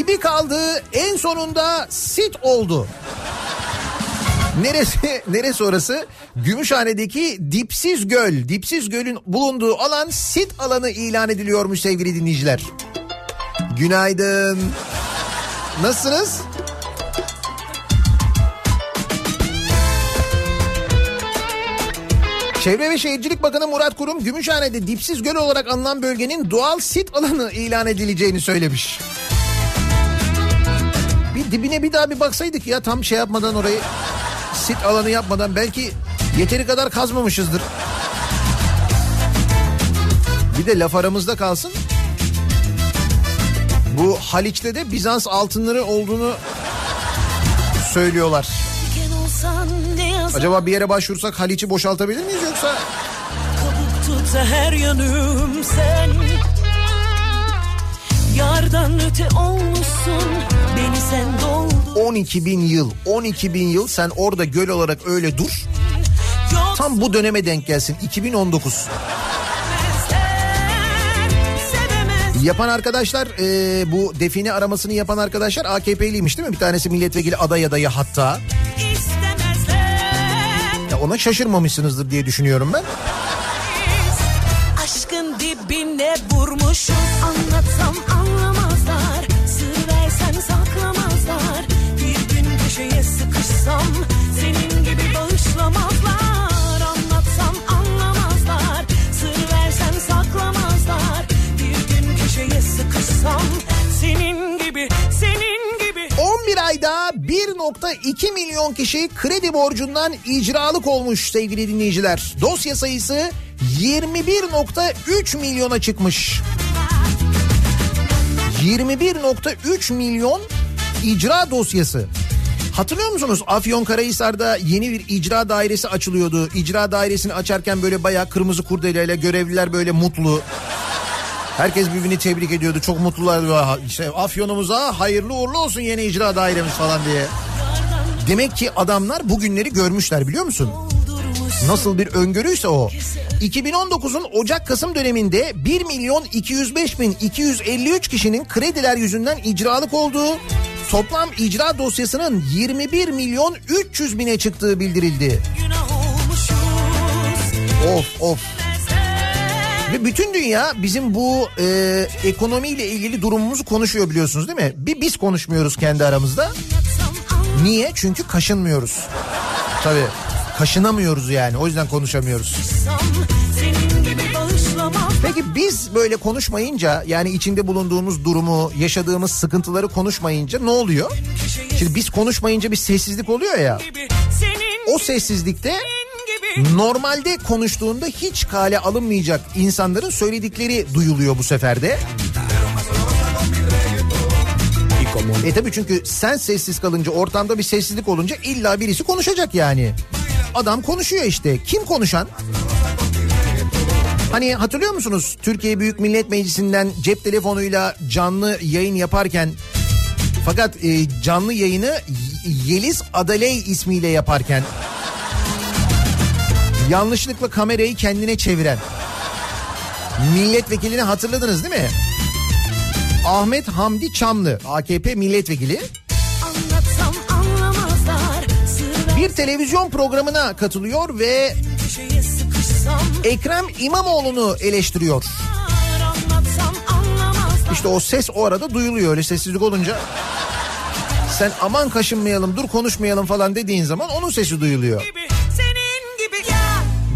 dibi kaldı, en sonunda sit oldu. Neresi neresi orası? Gümüşhane'deki Dipsiz Göl. Dipsiz Göl'ün bulunduğu alan sit alanı ilan ediliyormuş sevgili dinleyiciler. Günaydın. Nasılsınız? Çevre ve Şehircilik Bakanı Murat Kurum Gümüşhane'de Dipsiz Göl olarak anılan bölgenin doğal sit alanı ilan edileceğini söylemiş. Dibine bir daha bir baksaydık ya tam şey yapmadan orayı sit alanı yapmadan belki yeteri kadar kazmamışızdır. Bir de laf aramızda kalsın. Bu Haliç'te de Bizans altınları olduğunu söylüyorlar. Acaba bir yere başvursak Haliç'i boşaltabilir miyiz yoksa? kabuk tutsa her yanım sen Yardan öte olmuşsun. Beni sen doldur. 12 bin yıl 12 bin yıl sen orada göl olarak öyle dur. Yok. Tam bu döneme denk gelsin 2019 sevemez. Yapan arkadaşlar e, bu define aramasını yapan arkadaşlar AKP'liymiş değil mi? Bir tanesi milletvekili aday adayı hatta. Ya ona şaşırmamışsınızdır diye düşünüyorum ben. Aşkın dibine vurmuşuz Anlatsam anlamazlar sıkışsam Senin gibi bağışlamazlar Anlatsam anlamazlar Sır versem saklamazlar Bir gün köşeye sıkışsam Senin gibi, senin gibi 11 ayda 1.2 milyon kişi kredi borcundan icralık olmuş sevgili dinleyiciler. Dosya sayısı 21.3 milyona çıkmış. 21.3 milyon icra dosyası. Hatırlıyor musunuz? Afyonkarahisar'da yeni bir icra dairesi açılıyordu. İcra dairesini açarken böyle bayağı kırmızı kurdeleyle görevliler böyle mutlu. Herkes birbirini tebrik ediyordu. Çok mutlular. İşte Afyonumuza hayırlı uğurlu olsun yeni icra dairemiz falan diye. Demek ki adamlar bugünleri görmüşler biliyor musun? Nasıl bir öngörüyse o. 2019'un Ocak-Kasım döneminde 1 milyon 205 bin 253 kişinin krediler yüzünden icralık olduğu, toplam icra dosyasının 21 milyon 300 bine çıktığı bildirildi. Of of. Ve bütün dünya bizim bu e, ekonomiyle ilgili durumumuzu konuşuyor biliyorsunuz değil mi? Bir biz konuşmuyoruz kendi aramızda. Niye? Çünkü kaşınmıyoruz. Tabii kaşınamıyoruz yani o yüzden konuşamıyoruz. Peki biz böyle konuşmayınca yani içinde bulunduğumuz durumu, yaşadığımız sıkıntıları konuşmayınca ne oluyor? Şimdi biz konuşmayınca bir sessizlik oluyor ya. O sessizlikte normalde konuştuğunda hiç kale alınmayacak insanların söyledikleri duyuluyor bu seferde. E tabii çünkü sen sessiz kalınca ortamda bir sessizlik olunca illa birisi konuşacak yani. Adam konuşuyor işte. Kim konuşan? Hani hatırlıyor musunuz? Türkiye Büyük Millet Meclisi'nden cep telefonuyla canlı yayın yaparken fakat e, canlı yayını Yeliz Adaley ismiyle yaparken yanlışlıkla kamerayı kendine çeviren milletvekilini hatırladınız değil mi? Ahmet Hamdi Çamlı AKP milletvekili bir televizyon programına katılıyor ve Ekrem İmamoğlu'nu eleştiriyor. İşte o ses o arada duyuluyor öyle sessizlik olunca. Sen aman kaşınmayalım dur konuşmayalım falan dediğin zaman onun sesi duyuluyor.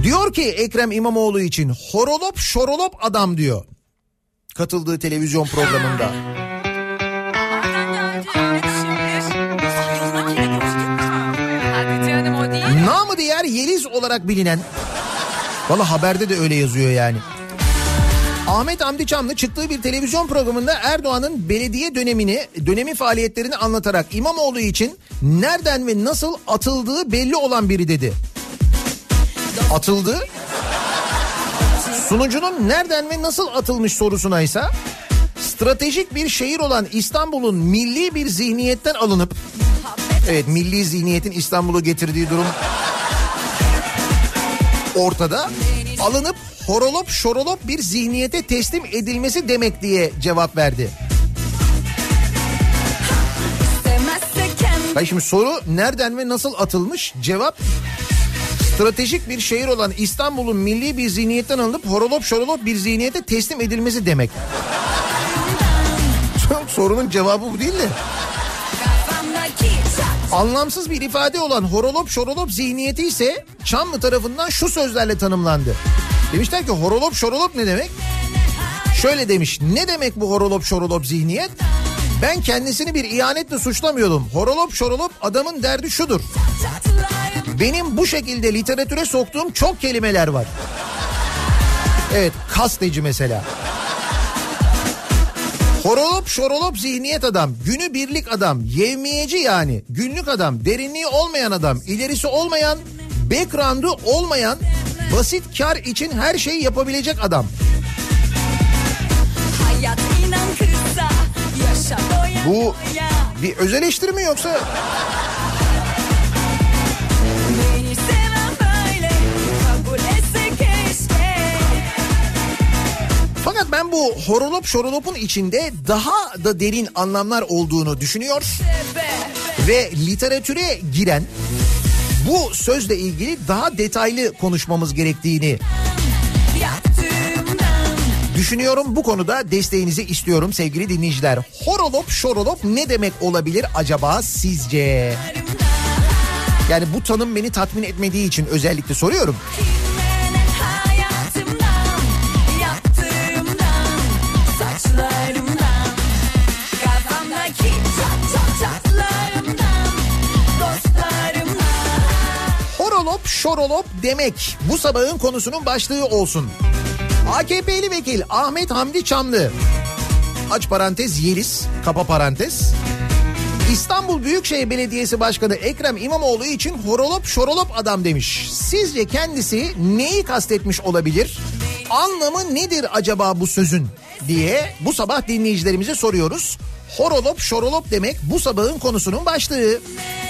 Diyor ki Ekrem İmamoğlu için horolop şorolop adam diyor. Katıldığı televizyon programında. Yeliz olarak bilinen. Valla haberde de öyle yazıyor yani. Ahmet Hamdi Çamlı çıktığı bir televizyon programında Erdoğan'ın belediye dönemini, dönemi faaliyetlerini anlatarak İmamoğlu için nereden ve nasıl atıldığı belli olan biri dedi. Atıldı. Sunucunun nereden ve nasıl atılmış sorusuna ise stratejik bir şehir olan İstanbul'un milli bir zihniyetten alınıp Evet milli zihniyetin İstanbul'u getirdiği durum ortada. Alınıp horolop şorolop bir zihniyete teslim edilmesi demek diye cevap verdi. Hayır şimdi soru nereden ve nasıl atılmış? Cevap stratejik bir şehir olan İstanbul'un milli bir zihniyetten alınıp horolop şorolop bir zihniyete teslim edilmesi demek. Sorunun cevabı bu değil de. Anlamsız bir ifade olan horolop şorolop zihniyeti ise Çamlı tarafından şu sözlerle tanımlandı. Demişler ki horolop şorolop ne demek? Şöyle demiş ne demek bu horolop şorolop zihniyet? Ben kendisini bir ihanetle suçlamıyordum. Horolop şorolop adamın derdi şudur. Benim bu şekilde literatüre soktuğum çok kelimeler var. Evet kasteci mesela. Horolop şorolop zihniyet adam, günü birlik adam, yevmiyeci yani, günlük adam, derinliği olmayan adam, ilerisi olmayan, background'u olmayan, basit kar için her şeyi yapabilecek adam. Bu bir öz eleştiri mi yoksa Fakat ben bu horolop şorolopun içinde daha da derin anlamlar olduğunu düşünüyor ve literatüre giren bu sözle ilgili daha detaylı konuşmamız gerektiğini düşünüyorum. Bu konuda desteğinizi istiyorum sevgili dinleyiciler. Horolop şorolop ne demek olabilir acaba sizce? Yani bu tanım beni tatmin etmediği için özellikle soruyorum. Şorolop demek bu sabahın konusunun başlığı olsun. AKP'li vekil Ahmet Hamdi Çamlı aç parantez Yeliz kapa parantez İstanbul Büyükşehir Belediyesi Başkanı Ekrem İmamoğlu için horolop şorolop adam demiş. Sizce kendisi neyi kastetmiş olabilir? Anlamı nedir acaba bu sözün diye bu sabah dinleyicilerimize soruyoruz. Horolop şorolop demek bu sabahın konusunun başlığı. hayatımdan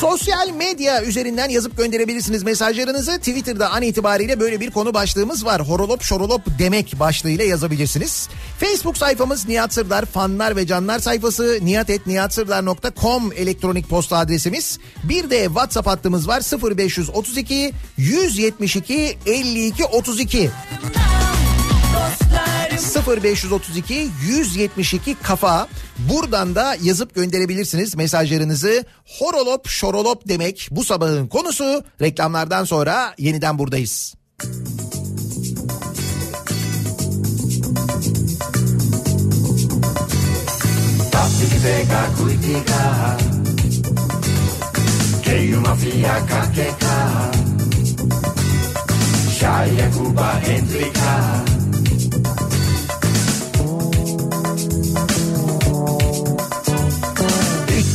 Sosyal medya üzerinden yazıp gönderebilirsiniz mesajlarınızı. Twitter'da an itibariyle böyle bir konu başlığımız var. Horolop şorolop demek başlığıyla yazabilirsiniz. Facebook sayfamız Nihat Sırdar fanlar ve canlar sayfası nihatetnihatsırdar.com elektronik posta adresimiz. Bir de WhatsApp hattımız var 0532 172 52 32. Dostlarım 0532 172 kafa. Buradan da yazıp gönderebilirsiniz mesajlarınızı. Horolop şorolop demek bu sabahın konusu. Reklamlardan sonra yeniden buradayız.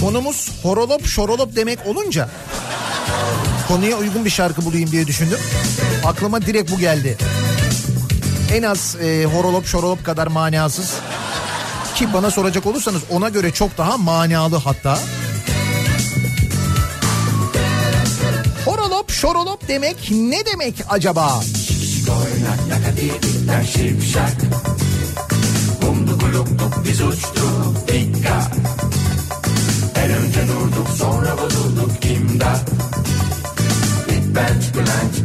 Konumuz horolop şorolop demek olunca konuya uygun bir şarkı bulayım diye düşündüm. Aklıma direkt bu geldi. En az e, horolop şorolop kadar manasız. Ki bana soracak olursanız ona göre çok daha manalı hatta. Horolop şorolop demek ne demek acaba? Oynak yaka diye kuluktuk biz uçtuk dikkat En önce durduk sonra bozulduk imdat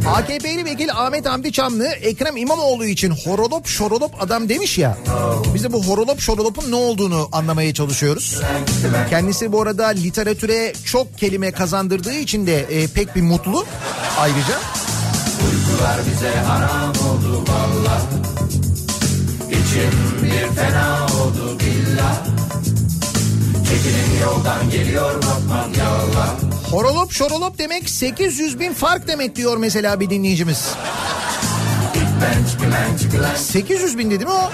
AKP'li vekil Ahmet Hamdi Çamlı Ekrem İmamoğlu için horolop şorolop adam demiş ya. Biz de bu horolop şorolopun ne olduğunu anlamaya çalışıyoruz. Kendisi bu arada literatüre çok kelime kazandırdığı için de e, pek bir mutlu ayrıca. Uykular bize haram oldu valla İçim bir fena oldu billah Çekilin yoldan geliyor batman yallah Horolop şorolop demek 800 bin fark demek diyor mesela bir dinleyicimiz. İlk ben çıkılen çıkılen 800 bin dedi mi o?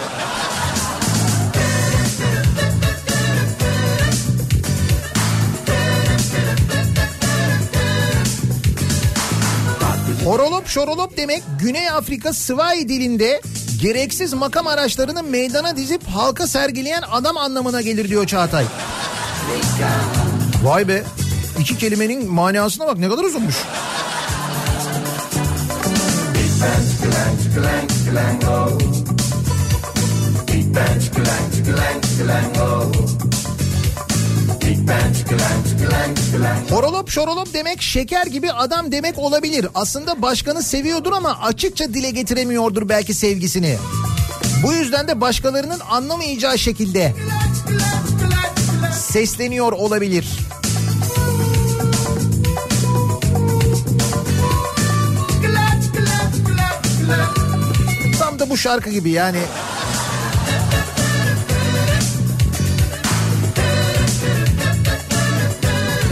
Horolop şorolop demek Güney Afrika Sıvay dilinde gereksiz makam araçlarını meydana dizip halka sergileyen adam anlamına gelir diyor Çağatay. Vay be. İki kelimenin manasına bak ne kadar uzunmuş. ben Horolop şorolop demek şeker gibi adam demek olabilir. Aslında başkanı seviyordur ama açıkça dile getiremiyordur belki sevgisini. Bu yüzden de başkalarının anlamayacağı şekilde sesleniyor olabilir. da bu şarkı gibi yani.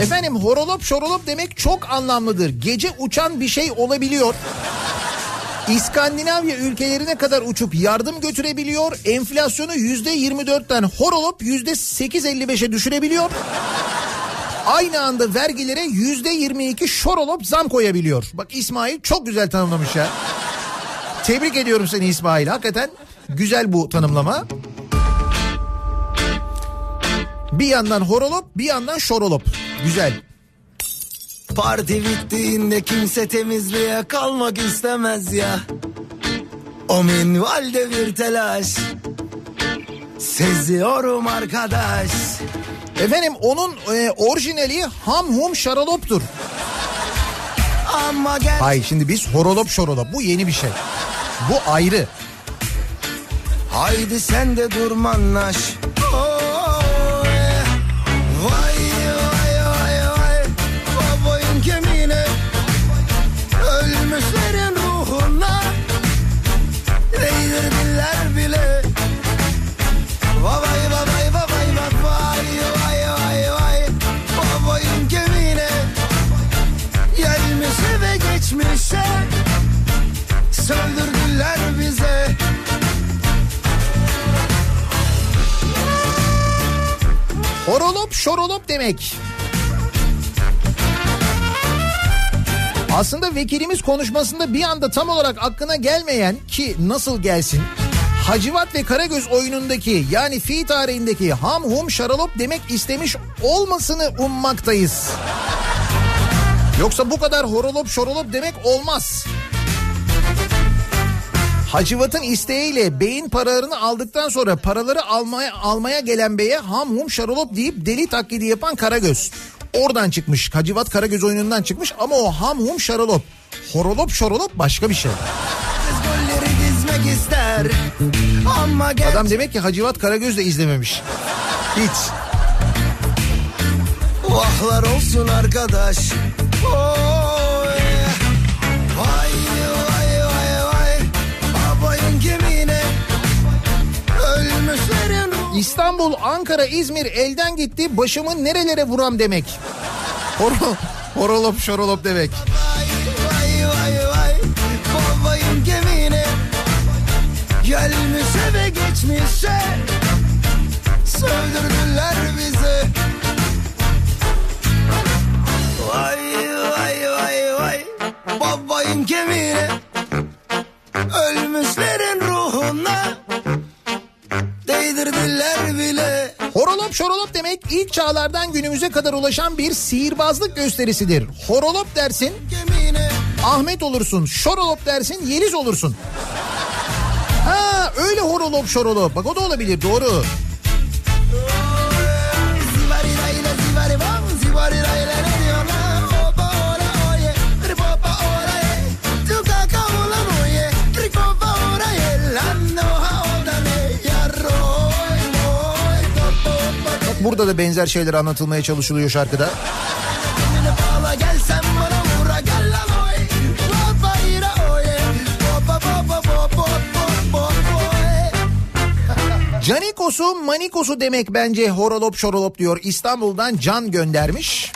(laughs) Efendim horolop şorolop demek çok anlamlıdır. Gece uçan bir şey olabiliyor. İskandinavya ülkelerine kadar uçup yardım götürebiliyor. Enflasyonu yüzde 24'ten horolop yüzde 8.55'e düşürebiliyor. Aynı anda vergilere yüzde 22 şorolop zam koyabiliyor. Bak İsmail çok güzel tanımlamış ya. Tebrik ediyorum seni İsmail. Hakikaten güzel bu tanımlama. Bir yandan horolop bir yandan şorolop. Güzel. Parti bittiğinde kimse temizliğe kalmak istemez ya. O minvalde bir telaş. Seziyorum arkadaş. Efendim onun e, orijinali ham hum şaroloptur. Ama gel Hayır şimdi biz horolop şorolop bu yeni bir şey. Bu ayrı. haydi sen de durmanlaş. Oy, Söldürdüler bize Horolop şorolop demek. Aslında vekilimiz konuşmasında bir anda tam olarak aklına gelmeyen ki nasıl gelsin Hacivat ve Karagöz oyunundaki yani fi tarihindeki ham hum şaralop demek istemiş olmasını ummaktayız. Yoksa bu kadar horolop şorolop demek olmaz. Hacivat'ın isteğiyle beyin paralarını aldıktan sonra paraları almaya almaya gelen beye ham hum şarolop deyip deli taklidi yapan Karagöz. Oradan çıkmış. Hacivat Karagöz oyunundan çıkmış ama o ham hum şarolop. Horolop şorolop başka bir şey. ister Adam demek ki Hacivat Karagöz de izlememiş. Hiç. vahlar olsun arkadaş Oy. İstanbul, Ankara, İzmir elden gitti. Başımı nerelere vuram demek. Horo, horolop şorolop demek. Vay vay vay Babayın kemiğine Gelmişe ve geçmişe Sövdürdüler Değdirdiler bile Horolop şorolop demek ilk çağlardan günümüze kadar ulaşan bir sihirbazlık gösterisidir. Horolop dersin Kemiğine Ahmet olursun, şorolop dersin Yeliz olursun. Ha öyle horolop şorolop. Bak o da olabilir doğru. Zivarirayla burada da benzer şeyler anlatılmaya çalışılıyor şarkıda. (laughs) Canikos'u manikosu demek bence horolop şorolop diyor. İstanbul'dan Can göndermiş.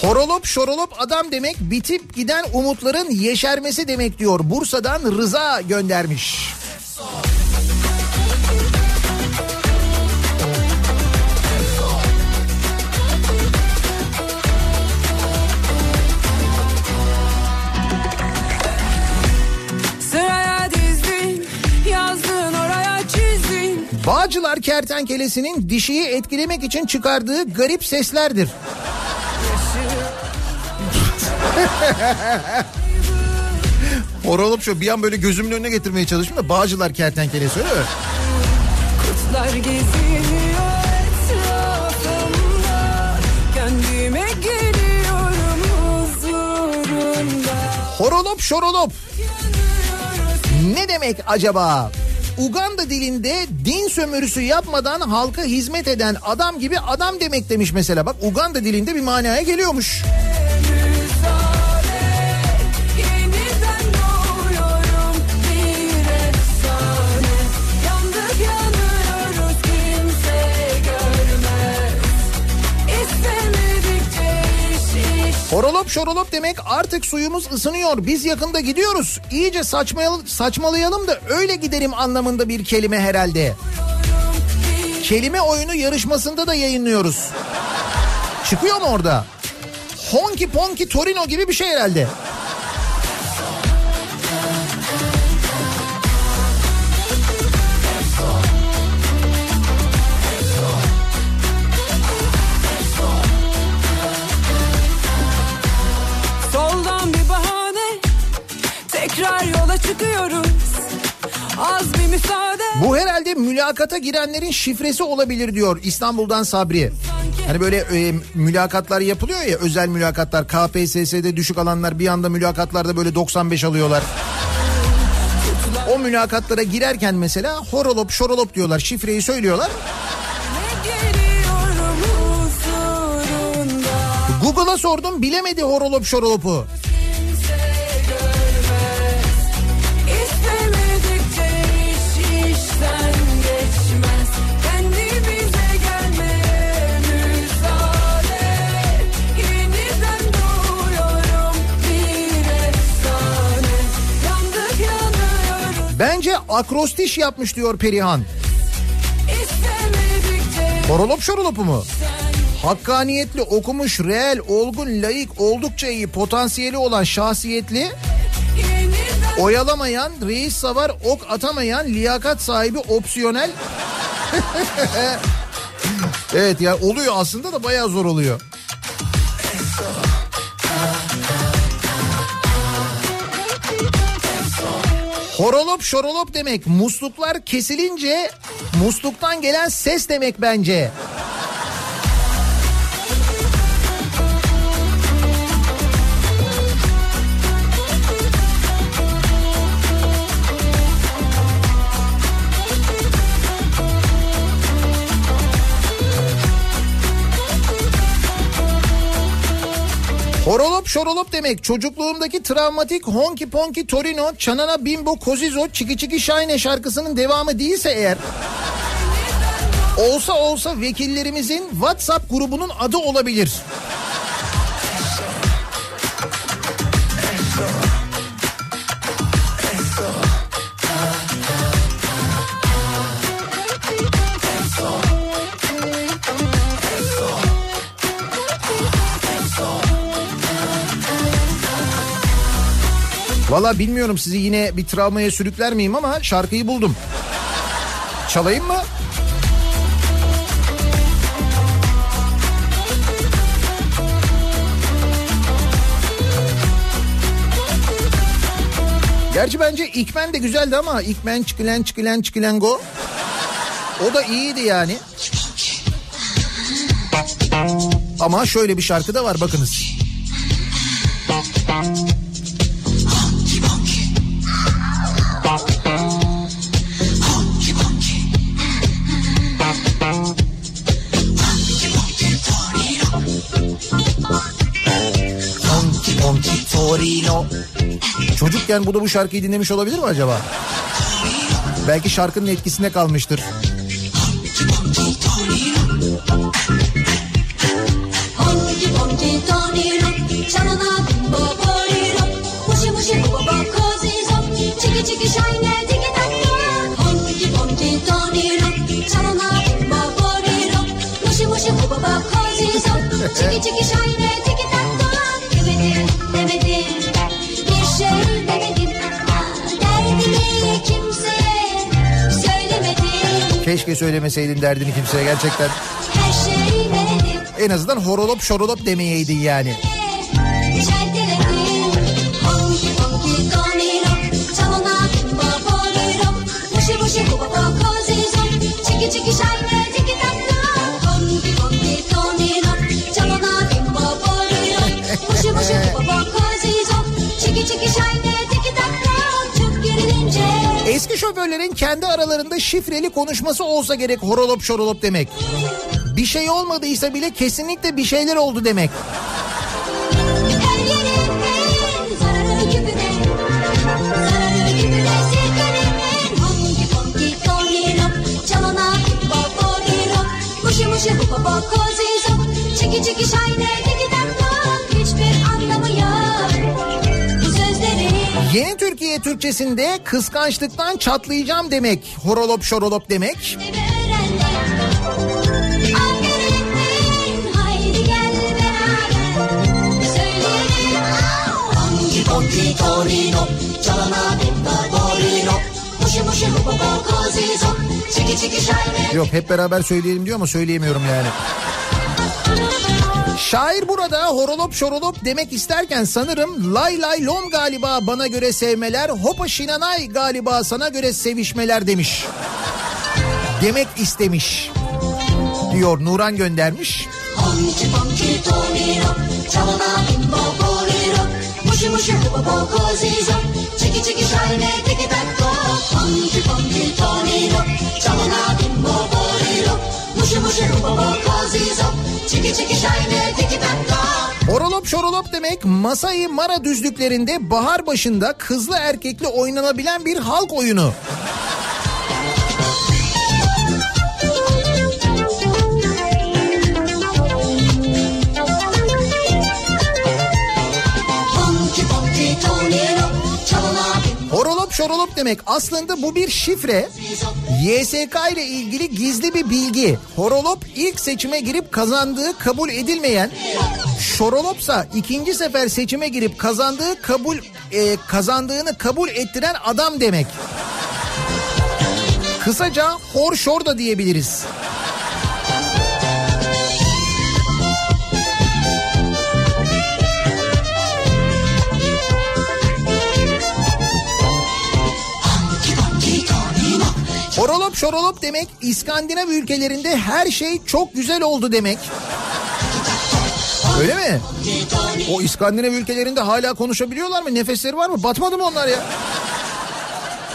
Horolop şorolop adam demek bitip giden umutların yeşermesi demek diyor. Bursa'dan Rıza göndermiş. Sıraya Bağcılar kertenkelesinin dişiyi etkilemek için çıkardığı garip seslerdir. (laughs) Horolop şu bir an böyle gözümün önüne getirmeye çalıştım da Bağcılar kertenkelesi öyle mi? Kurtlar geziniyor etrafımda Kendime geliyorum huzurunda Horolop şorolop. Ne demek acaba? Uganda dilinde din sömürüsü yapmadan halka hizmet eden adam gibi adam demek demiş mesela. Bak Uganda dilinde bir manaya geliyormuş. Horolop şorolop demek artık suyumuz ısınıyor. Biz yakında gidiyoruz. İyice saçmayal- saçmalayalım da öyle gidelim anlamında bir kelime herhalde. Kelime oyunu yarışmasında da yayınlıyoruz. Çıkıyor mu orada? Honky Ponky Torino gibi bir şey herhalde. Çıkıyoruz Az bir müsaade Bu herhalde mülakata girenlerin şifresi olabilir diyor İstanbul'dan Sabri. Hani böyle e, mülakatlar yapılıyor ya özel mülakatlar KPSS'de düşük alanlar bir anda mülakatlarda böyle 95 alıyorlar. O mülakatlara girerken mesela horolop şorolop diyorlar şifreyi söylüyorlar. Google'a sordum bilemedi horolop şorolopu. Bence akrostiş yapmış diyor Perihan. Horolop şorolopu mu? Hakkaniyetli, okumuş, reel, olgun, layık, oldukça iyi, potansiyeli olan, şahsiyetli, oyalamayan, reis savar, ok atamayan, liyakat sahibi, opsiyonel. (laughs) evet ya oluyor aslında da bayağı zor oluyor. Horolop şorolop demek musluklar kesilince musluktan gelen ses demek bence. Horolop şorolop demek çocukluğumdaki travmatik Honky Ponky Torino, Çanana Bimbo Kozizo, Çiki Çiki Şahine şarkısının devamı değilse eğer olsa olsa vekillerimizin WhatsApp grubunun adı olabilir. Valla bilmiyorum sizi yine bir travmaya sürükler miyim ama şarkıyı buldum. Çalayım mı? Gerçi bence İkmen de güzeldi ama İkmen çıkılen çıkılen çıkılen go. O da iyiydi yani. Ama şöyle bir şarkı da var bakınız. Çocukken bu da bu şarkıyı dinlemiş olabilir mi acaba? Belki şarkının etkisinde kalmıştır. Honky Ponky Torino, Keşke söylemeseydin derdini kimseye gerçekten. Şey. En azından horolop şorolop demeyeydin yani. Honky Ponky Torino, Shanana Bimbo Eski şoförlerin kendi aralarında şifreli konuşması olsa gerek horolop şorolop demek. Bir şey olmadıysa bile kesinlikle bir şeyler oldu demek. her yerimin zararı küpüme, Yeni Türkiye Türkçesinde kıskançlıktan çatlayacağım demek. Horolop şorolop demek. Torino, çalana borino. Muşi muşi çiki çiki. Yok hep beraber söyleyelim diyor ama söyleyemiyorum yani. Şair burada horolop şorolop demek isterken sanırım lay lay lom galiba bana göre sevmeler, hopa şinanay galiba sana göre sevişmeler demiş. Demek istemiş diyor Nuran göndermiş. Çalana boko Horolop şorolop demek Masai Mara düzlüklerinde bahar başında kızlı erkekli oynanabilen bir halk oyunu. Şorolop demek aslında bu bir şifre. YSK ile ilgili gizli bir bilgi. Horolop ilk seçime girip kazandığı kabul edilmeyen, şorolopsa ikinci sefer seçime girip kazandığı kabul e, kazandığını kabul ettiren adam demek. Kısaca hor şor da diyebiliriz. Şorolop demek İskandinav ülkelerinde her şey çok güzel oldu demek. Öyle mi? O İskandinav ülkelerinde hala konuşabiliyorlar mı? Nefesleri var mı? Batmadı mı onlar ya?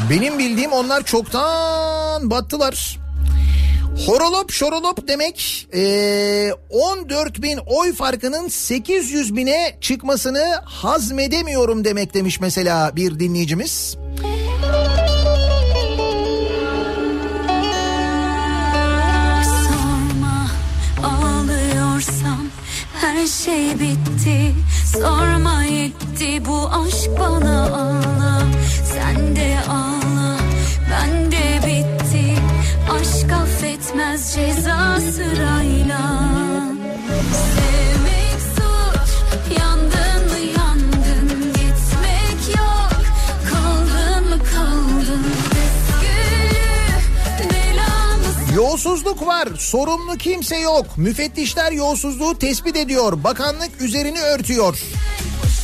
Benim bildiğim onlar çoktan battılar. Horolop şorolop demek eee 14 bin oy farkının 800 bine çıkmasını hazmedemiyorum demek demiş mesela bir dinleyicimiz. Şey bitti. Sorma yetti bu aşk bana ağla. Sen de ağla ben de bitti. Aşk affetmez ceza sırayla Yolsuzluk var, sorumlu kimse yok. Müfettişler yolsuzluğu tespit ediyor. Bakanlık üzerini örtüyor.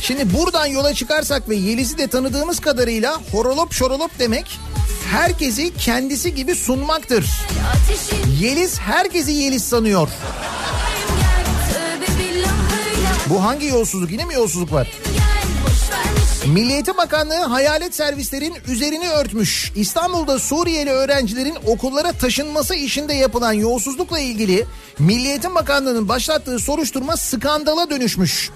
Şimdi buradan yola çıkarsak ve Yeliz'i de tanıdığımız kadarıyla horolop şorolop demek herkesi kendisi gibi sunmaktır. Yeliz herkesi Yeliz sanıyor. Bu hangi yolsuzluk? Yine mi yolsuzluk var? Milli Eğitim Bakanlığı hayalet servislerin üzerini örtmüş. İstanbul'da Suriyeli öğrencilerin okullara taşınması işinde yapılan yolsuzlukla ilgili Milli Eğitim Bakanlığı'nın başlattığı soruşturma skandala dönüşmüş.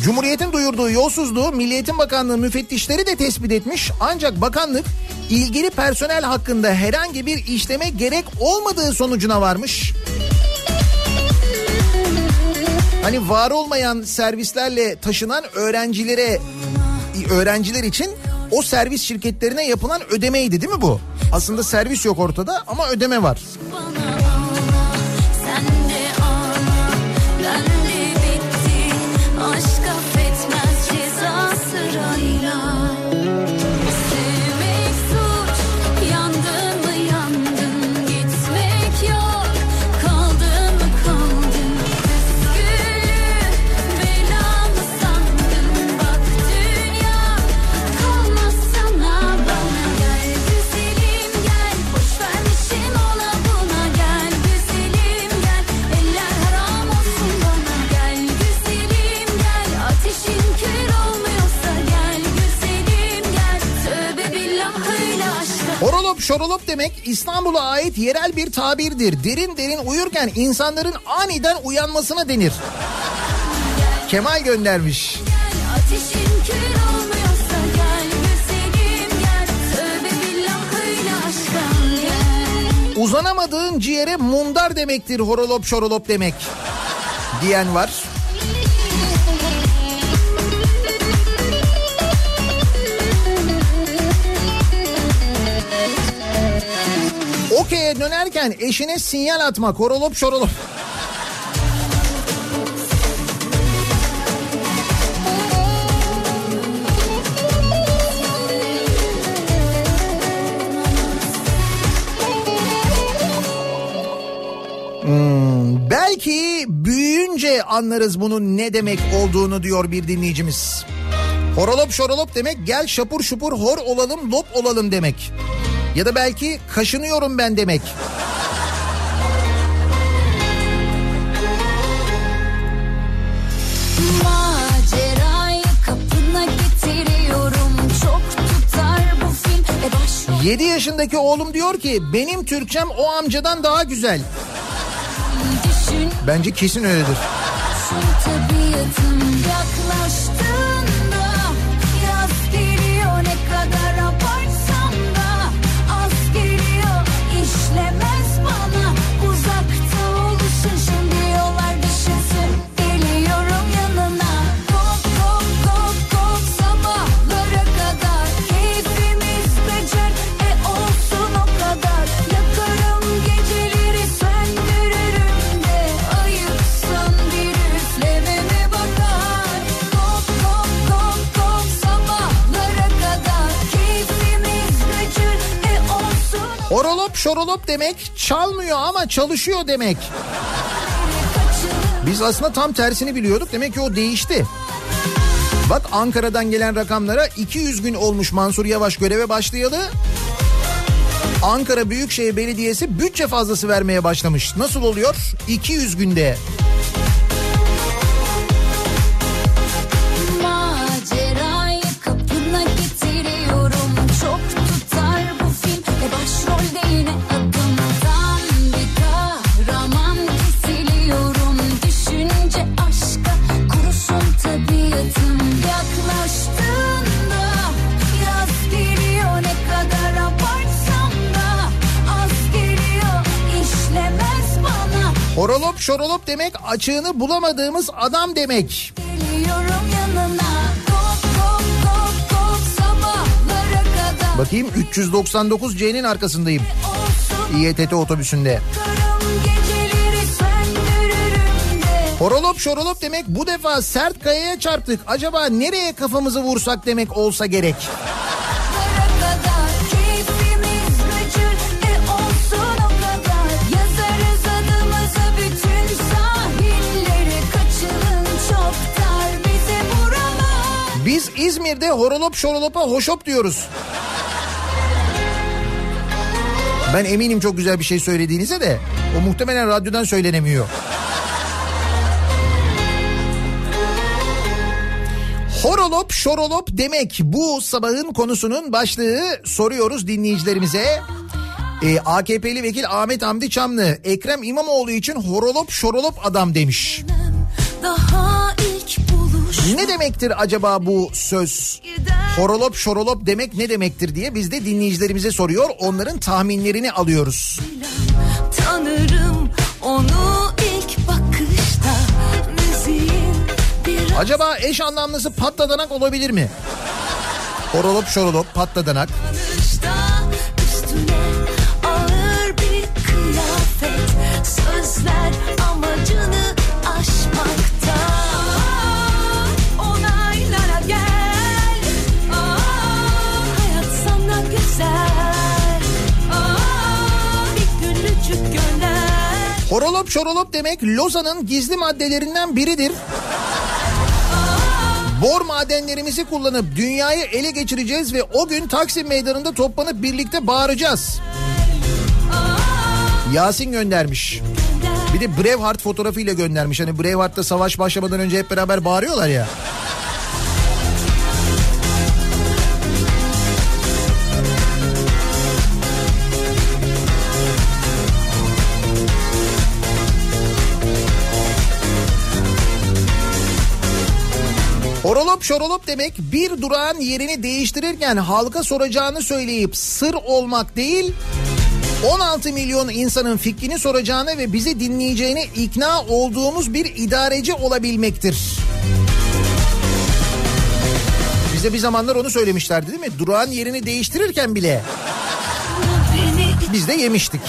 Cumhuriyet'in duyurduğu yolsuzluğu Milli Eğitim Bakanlığı müfettişleri de tespit etmiş. Ancak bakanlık ilgili personel hakkında herhangi bir işleme gerek olmadığı sonucuna varmış. Hani var olmayan servislerle taşınan öğrencilere öğrenciler için o servis şirketlerine yapılan ödemeydi değil mi bu? Aslında servis yok ortada ama ödeme var. bana şorolop demek İstanbul'a ait yerel bir tabirdir. Derin derin uyurken insanların aniden uyanmasına denir. Kemal göndermiş. Uzanamadığın ciğere mundar demektir horolop şorolop demek. Diyen var. Türkiye'ye dönerken eşine sinyal atmak horolop şorolop. Hmm, belki büyüyünce anlarız bunun ne demek olduğunu diyor bir dinleyicimiz. Horolop şorolop demek gel şapur şupur hor olalım lop olalım demek. Ya da belki kaşınıyorum ben demek. E 7 yaşındaki oğlum diyor ki benim Türkçem o amcadan daha güzel. Bence kesin öyledir. Şu Horolop şorolop demek çalmıyor ama çalışıyor demek. Biz aslında tam tersini biliyorduk. Demek ki o değişti. Bak Ankara'dan gelen rakamlara 200 gün olmuş Mansur Yavaş göreve başlayalı. Ankara Büyükşehir Belediyesi bütçe fazlası vermeye başlamış. Nasıl oluyor? 200 günde. Şorolop demek açığını bulamadığımız adam demek. Yanına Kop kop kop Bakayım 399C'nin arkasındayım. olsun İETT otobüsünde. Horolop şorolop demek bu defa sert kayaya çarptık. Acaba nereye kafamızı vursak demek olsa gerek. İzmir'de horolop şorolopa hoşop diyoruz. Ben eminim çok güzel bir şey söylediğinize de o muhtemelen radyodan söylenemiyor. Horolop şorolop demek bu sabahın konusunun başlığı soruyoruz dinleyicilerimize. Ee, AKP'li vekil Ahmet Hamdi Çamlı Ekrem İmamoğlu için horolop şorolop adam demiş. Daha ilk buluş Ne demektir acaba bu söz? Horolop şorolop demek ne demektir diye biz de dinleyicilerimize soruyor. Onların tahminlerini alıyoruz. Tanırım onu ilk bakışta Müziğin bir Acaba eş anlamlısı patladanak olabilir mi? Horolop şorolop patladanak. Yanışta Horolop şorolop demek Lozan'ın gizli maddelerinden biridir. Bor madenlerimizi kullanıp dünyayı ele geçireceğiz ve o gün Taksim Meydanı'nda toplanıp birlikte bağıracağız. Yasin göndermiş. Bir de Braveheart fotoğrafıyla göndermiş. Hani Braveheart'ta savaş başlamadan önce hep beraber bağırıyorlar ya. Horolop şorolop demek bir durağın yerini değiştirirken halka soracağını söyleyip sır olmak değil 16 milyon insanın fikrini soracağını ve bizi dinleyeceğine ikna olduğumuz bir idareci olabilmektir. Bize bir zamanlar onu söylemişlerdi değil mi? Durağın yerini değiştirirken bile. Biz de yemiştik.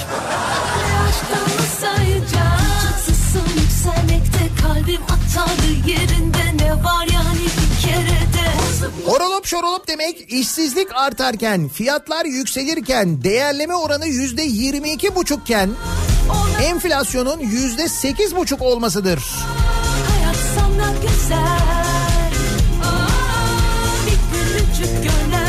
Kalbim atardı yerinde ne var de Horolop şorolop demek işsizlik artarken, fiyatlar yükselirken, değerleme oranı yüzde yirmi iki buçukken enflasyonun yüzde sekiz buçuk olmasıdır. Hayat sana güzel Aa, Bir gülücük gönder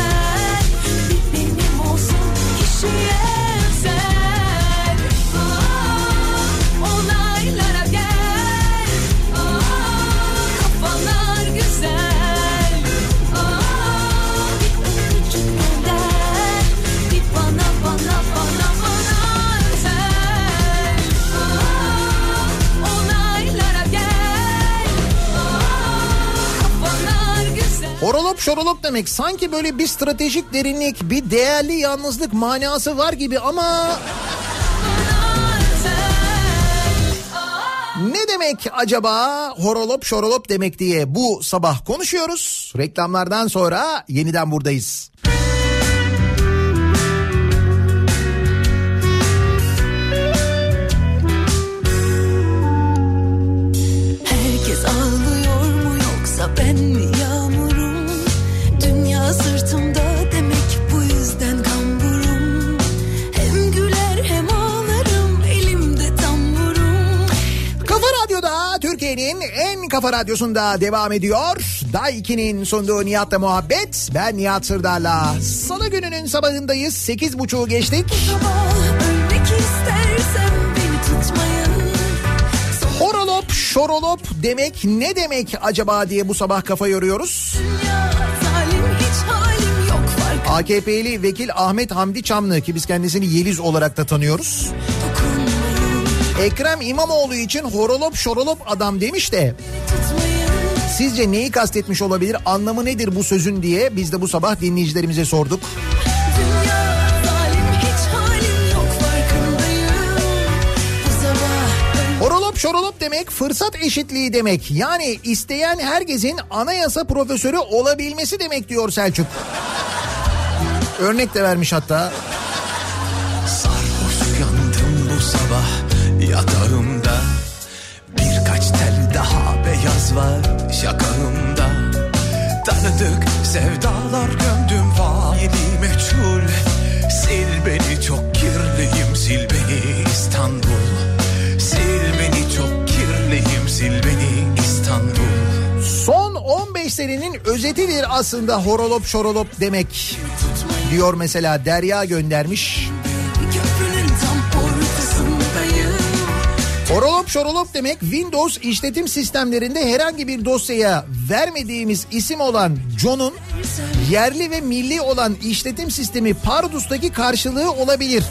Horolop şorolop demek sanki böyle bir stratejik derinlik, bir değerli yalnızlık manası var gibi ama... Ne demek acaba horolop şorolop demek diye bu sabah konuşuyoruz. Reklamlardan sonra yeniden buradayız. Kafa radyosunda devam ediyor. Day 2'nin sunduğu Nihat'la muhabbet. Ben Nihat Sırdar'la. Salı gününün sabahındayız. 8.30'u geçtik. Sabah ölmek istersem beni tutmayın. Horolop şorolop demek ne demek acaba diye bu sabah kafa yoruyoruz. AKP'li vekil Ahmet Hamdi Çamlı ki biz kendisini Yeliz olarak da tanıyoruz. Ekrem İmamoğlu için horolop şorolop adam demiş de sizce neyi kastetmiş olabilir anlamı nedir bu sözün diye biz de bu sabah dinleyicilerimize sorduk. Horolop şorolop demek fırsat eşitliği demek. Yani isteyen herkesin anayasa profesörü olabilmesi demek diyor Selçuk. Örnek de vermiş hatta. Sarhoş uyandım bu sabah yatağımda Birkaç tel daha beyaz var şakağımda Tanıdık sevdalar gömdüm faili meçhul Sil beni çok kirliyim sil beni İstanbul Sil beni çok kirliyim sil beni İstanbul Son 15 senenin özetidir aslında horolop şorolop demek. Diyor mesela Derya göndermiş. Horolop şorolop demek Windows işletim sistemlerinde herhangi bir dosyaya vermediğimiz isim olan John'un yerli ve milli olan işletim sistemi Pardus'taki karşılığı olabilir.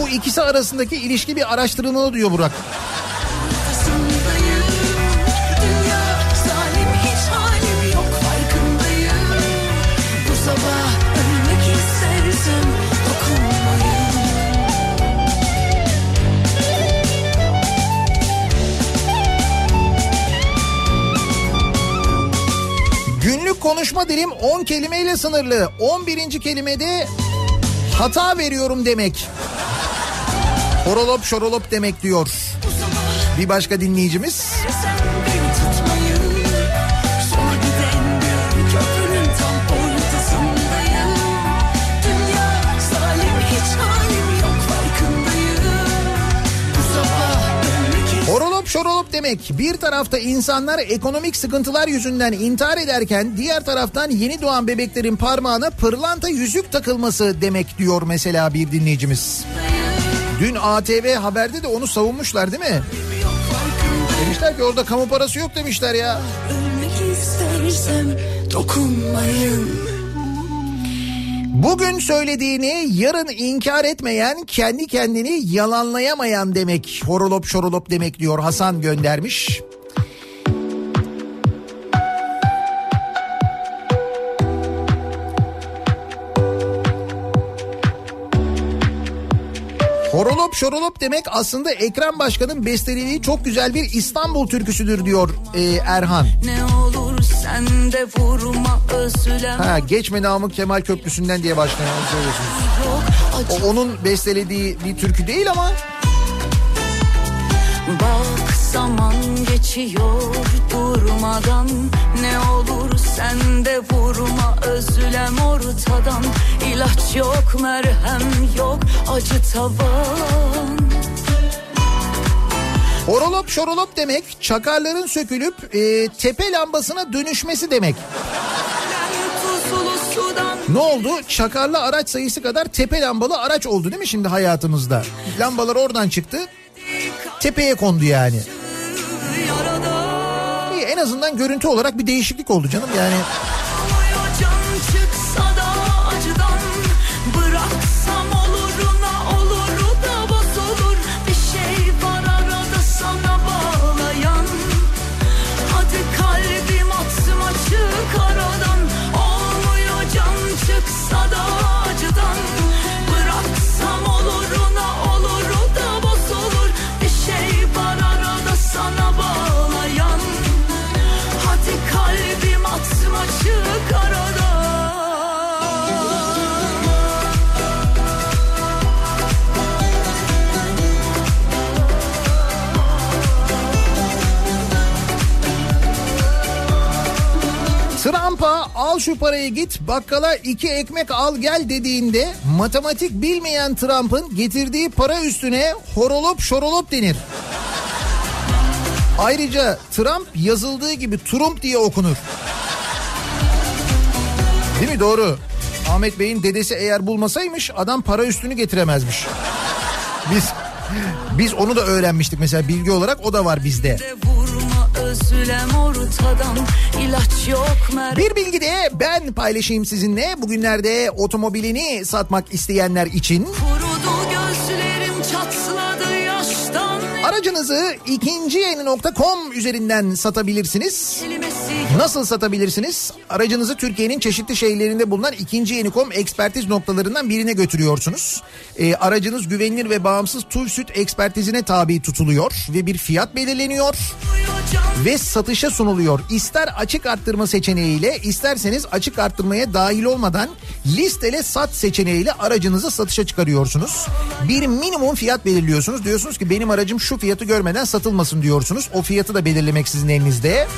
Bu ikisi arasındaki ilişki bir araştırılmalı diyor Burak. Konuşma dilim 10 kelimeyle sınırlı. 11. kelimede hata veriyorum demek. Horolop şorolop demek diyor. Bir başka dinleyicimiz. Horolop şorolop demek bir tarafta insanlar ekonomik sıkıntılar yüzünden intihar ederken diğer taraftan yeni doğan bebeklerin parmağına pırlanta yüzük takılması demek diyor mesela bir dinleyicimiz. Dün ATV haberde de onu savunmuşlar değil mi? Demişler ki orada kamu parası yok demişler ya. Ölmek istersem dokunmayın. Bugün söylediğini yarın inkar etmeyen, kendi kendini yalanlayamayan demek. Horolop şorolop demek diyor Hasan göndermiş. Horolop şorolop demek aslında Ekrem Başkan'ın bestelediği çok güzel bir İstanbul türküsüdür diyor e, Erhan. Ne olur sen de vurma özlem Ha geçme Namık Kemal Köprüsü'nden diye başlayan söylüyorsunuz. O onun bestelediği bir türkü değil ama Bak zaman geçiyor durmadan Ne olur sen de vurma özlem ortadan İlaç yok merhem yok acı tavan horolop şorolop demek çakarların sökülüp e, tepe lambasına dönüşmesi demek. Ne oldu? Çakarlı araç sayısı kadar tepe lambalı araç oldu değil mi şimdi hayatımızda? Lambalar oradan çıktı. Tepeye kondu yani. İyi, en azından görüntü olarak bir değişiklik oldu canım yani. Trump'a al şu parayı git bakkala iki ekmek al gel dediğinde matematik bilmeyen Trump'ın getirdiği para üstüne horolop şorolop denir. Ayrıca Trump yazıldığı gibi Trump diye okunur. Değil mi? Doğru. Ahmet Bey'in dedesi eğer bulmasaymış adam para üstünü getiremezmiş. Biz biz onu da öğrenmiştik mesela bilgi olarak o da var bizde. De vurma özlem ortadan ilaç yok mer Bir bilgi de ben paylaşayım sizinle. Bugünlerde otomobilini satmak isteyenler için Kurudu aracınızı ikinciyeni.com üzerinden satabilirsiniz. Nasıl satabilirsiniz? Aracınızı Türkiye'nin çeşitli şehirlerinde bulunan ikinci yeni.com ekspertiz noktalarından birine götürüyorsunuz. Ee, aracınız güvenilir ve bağımsız TÜRSÜT ekspertizine tabi tutuluyor ve bir fiyat belirleniyor ve satışa sunuluyor. İster açık arttırma seçeneğiyle isterseniz açık arttırmaya dahil olmadan listele sat seçeneğiyle aracınızı satışa çıkarıyorsunuz. Bir minimum fiyat belirliyorsunuz. Diyorsunuz ki benim aracım şu fiyatı görmeden satılmasın diyorsunuz. O fiyatı da belirlemek sizin elinizde.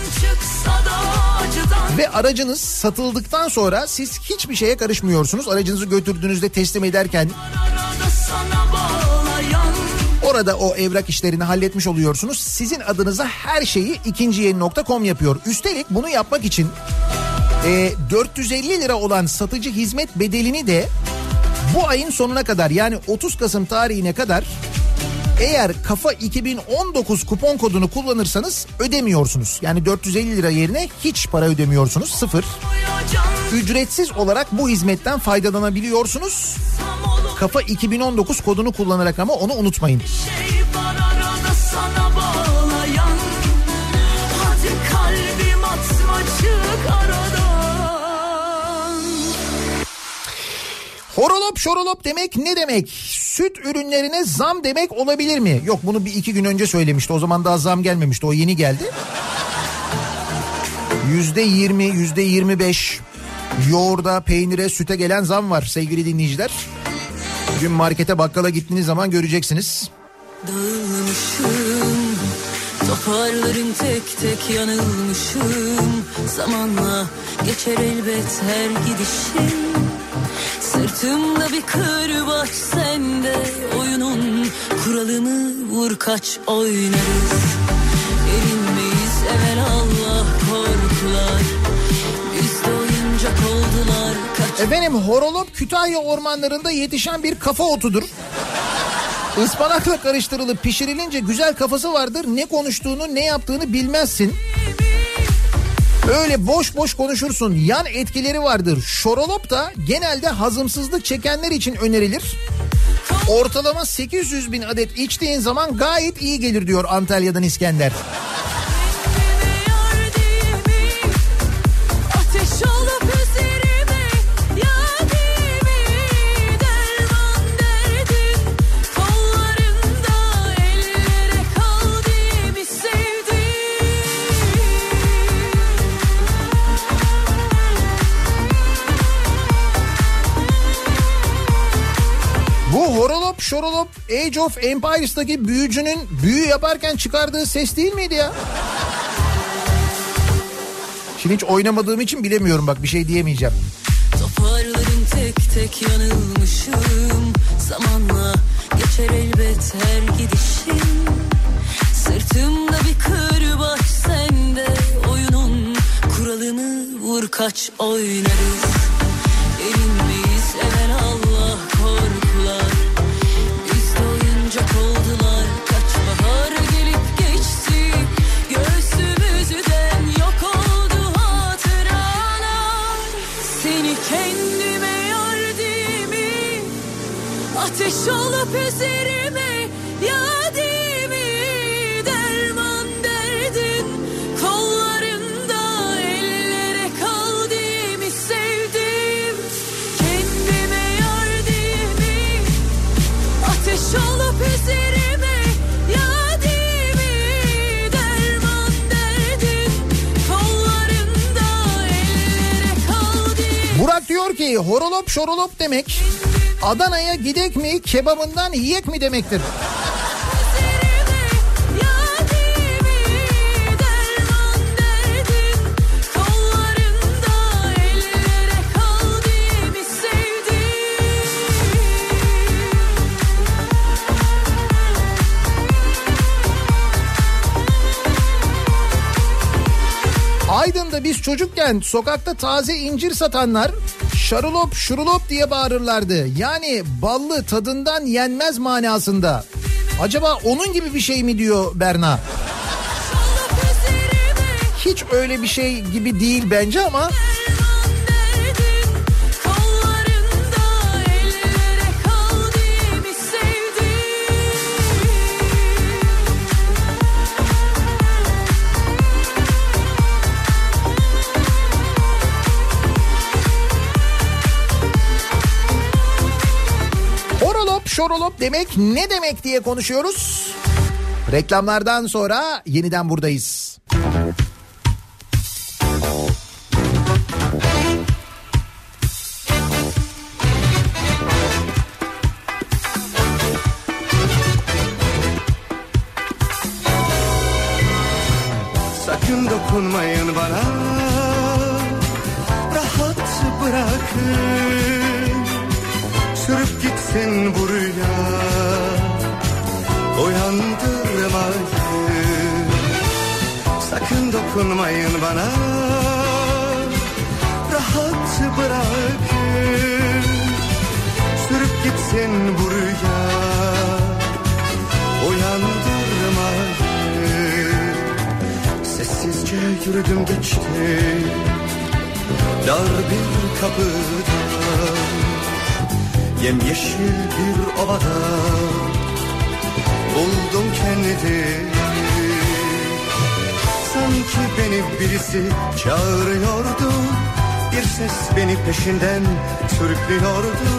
Ve aracınız satıldıktan sonra siz hiçbir şeye karışmıyorsunuz. Aracınızı götürdüğünüzde teslim ederken orada o evrak işlerini halletmiş oluyorsunuz. Sizin adınıza her şeyi ikinciyeni.com yapıyor. Üstelik bunu yapmak için e, 450 lira olan satıcı hizmet bedelini de bu ayın sonuna kadar yani 30 Kasım tarihine kadar eğer kafa 2019 kupon kodunu kullanırsanız ödemiyorsunuz. Yani 450 lira yerine hiç para ödemiyorsunuz. Sıfır. Ücretsiz olarak bu hizmetten faydalanabiliyorsunuz. Kafa 2019 kodunu kullanarak ama onu unutmayın. Horolop şorolop demek ne demek? Süt ürünlerine zam demek olabilir mi? Yok bunu bir iki gün önce söylemişti. O zaman daha zam gelmemişti. O yeni geldi. Yüzde yirmi, yüzde yirmi beş yoğurda, peynire, süte gelen zam var sevgili dinleyiciler. Bugün markete bakkala gittiğiniz zaman göreceksiniz. Dağılmışım Toparlarım tek tek yanılmışım Zamanla geçer elbet her gidişim Sırtımda bir kırbaç sende Oyunun kuralını vur kaç oynarız Erinmeyiz evvel Allah korkular Biz de oyuncak oldular kaç Efendim horolop Kütahya ormanlarında yetişen bir kafa otudur. Ispanakla karıştırılıp pişirilince güzel kafası vardır. Ne konuştuğunu ne yaptığını bilmezsin. Öyle boş boş konuşursun. Yan etkileri vardır. Şorolop da genelde hazımsızlık çekenler için önerilir. Ortalama 800 bin adet içtiğin zaman gayet iyi gelir diyor Antalya'dan İskender. Şorolop Age of Empires'taki büyücünün büyü yaparken çıkardığı ses değil miydi ya? Şimdi hiç oynamadığım için bilemiyorum bak bir şey diyemeyeceğim. Toparlarım tek tek yanılmışım Zamanla geçer elbet her gidişim Sırtımda bir kırbaç sende Oyunun kuralını vur kaç oynarız Ateş olup üzerime yadimi Derman derdin. Kollarında ellere kaldığımı sevdim. Kendime yardımı Ateş olup üzerime Burak diyor ki horolop şorolop demek Adana'ya gidek mi kebabından yiyek mi demektir. Aydın'da biz çocukken sokakta taze incir satanlar şarulop şurulop diye bağırırlardı. Yani ballı tadından yenmez manasında. Acaba onun gibi bir şey mi diyor Berna? Hiç öyle bir şey gibi değil bence ama horolop şorolop demek ne demek diye konuşuyoruz. Reklamlardan sonra yeniden buradayız. Bana. Rahat bırakın. Sürüp gitsin buraya Uyandırmayın. Sessizce yürüdüm geçtim Dar bir kapıdan Yemyeşil bir ovada Buldum kendimi Sanki beni birisi çağırıyordu. Bir ses beni peşinden sürüklüyordu.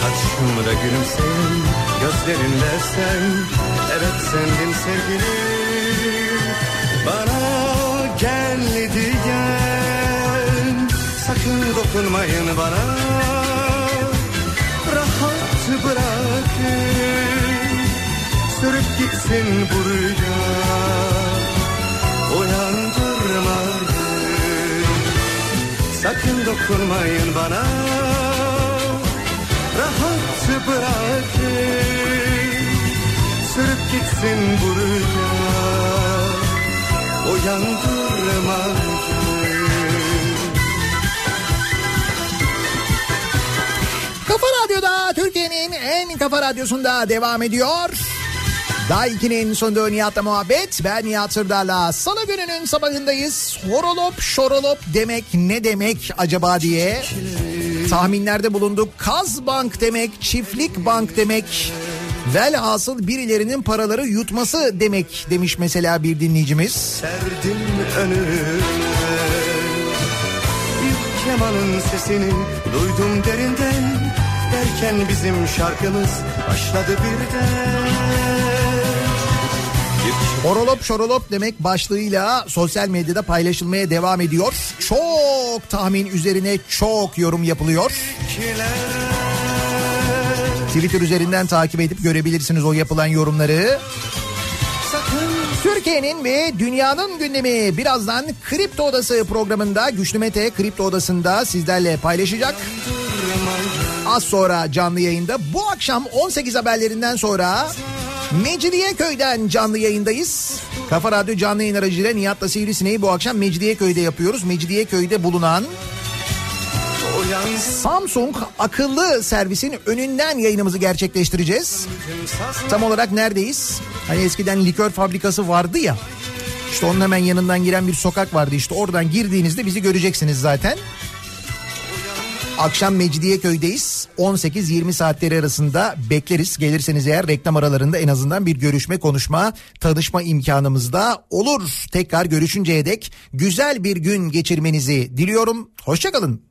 Karşımda gülümseyen gözlerinle sen Evet sendin sevgilim Bana gel diyen Sakın dokunmayın bana. Rahat bırakın Sürüp gitsin buraya Uyandırmayın Sakın dokunmayın bana. Rahat bırakın. Sürüp gitsin buraya Uyandırmayın Kafa Radyo'da Türkiye'nin en kafa radyosunda devam ediyor. Daha 2'nin sonunda Nihat'la muhabbet. Ben Nihat Sırdar'la salı gününün sabahındayız. Horolop şorolop demek ne demek acaba diye tahminlerde bulunduk. Kaz bank demek, çiftlik bank demek. Velhasıl birilerinin paraları yutması demek demiş mesela bir dinleyicimiz. Serdim önüme sesini duydum derinden Derken bizim şarkımız başladı birden Horolop şorolop demek başlığıyla sosyal medyada paylaşılmaya devam ediyor. Çok tahmin üzerine çok yorum yapılıyor. Twitter üzerinden takip edip görebilirsiniz o yapılan yorumları. Türkiye'nin ve dünyanın gündemi birazdan Kripto Odası programında Güçlü Mete Kripto Odası'nda sizlerle paylaşacak. Az sonra canlı yayında bu akşam 18 haberlerinden sonra Mecidiyeköy'den canlı yayındayız. Kafa Radyo canlı yayın aracıyla Nihat'la Sivrisineği bu akşam Mecidiyeköy'de yapıyoruz. Mecidiyeköy'de bulunan Samsung akıllı servisin önünden yayınımızı gerçekleştireceğiz. Tam olarak neredeyiz? Hani eskiden likör fabrikası vardı ya. İşte onun hemen yanından giren bir sokak vardı işte oradan girdiğinizde bizi göreceksiniz zaten. Akşam Mecidiyeköy'deyiz. 18-20 saatleri arasında bekleriz. Gelirseniz eğer reklam aralarında en azından bir görüşme, konuşma, tanışma imkanımız da olur. Tekrar görüşünceye dek güzel bir gün geçirmenizi diliyorum. Hoşçakalın.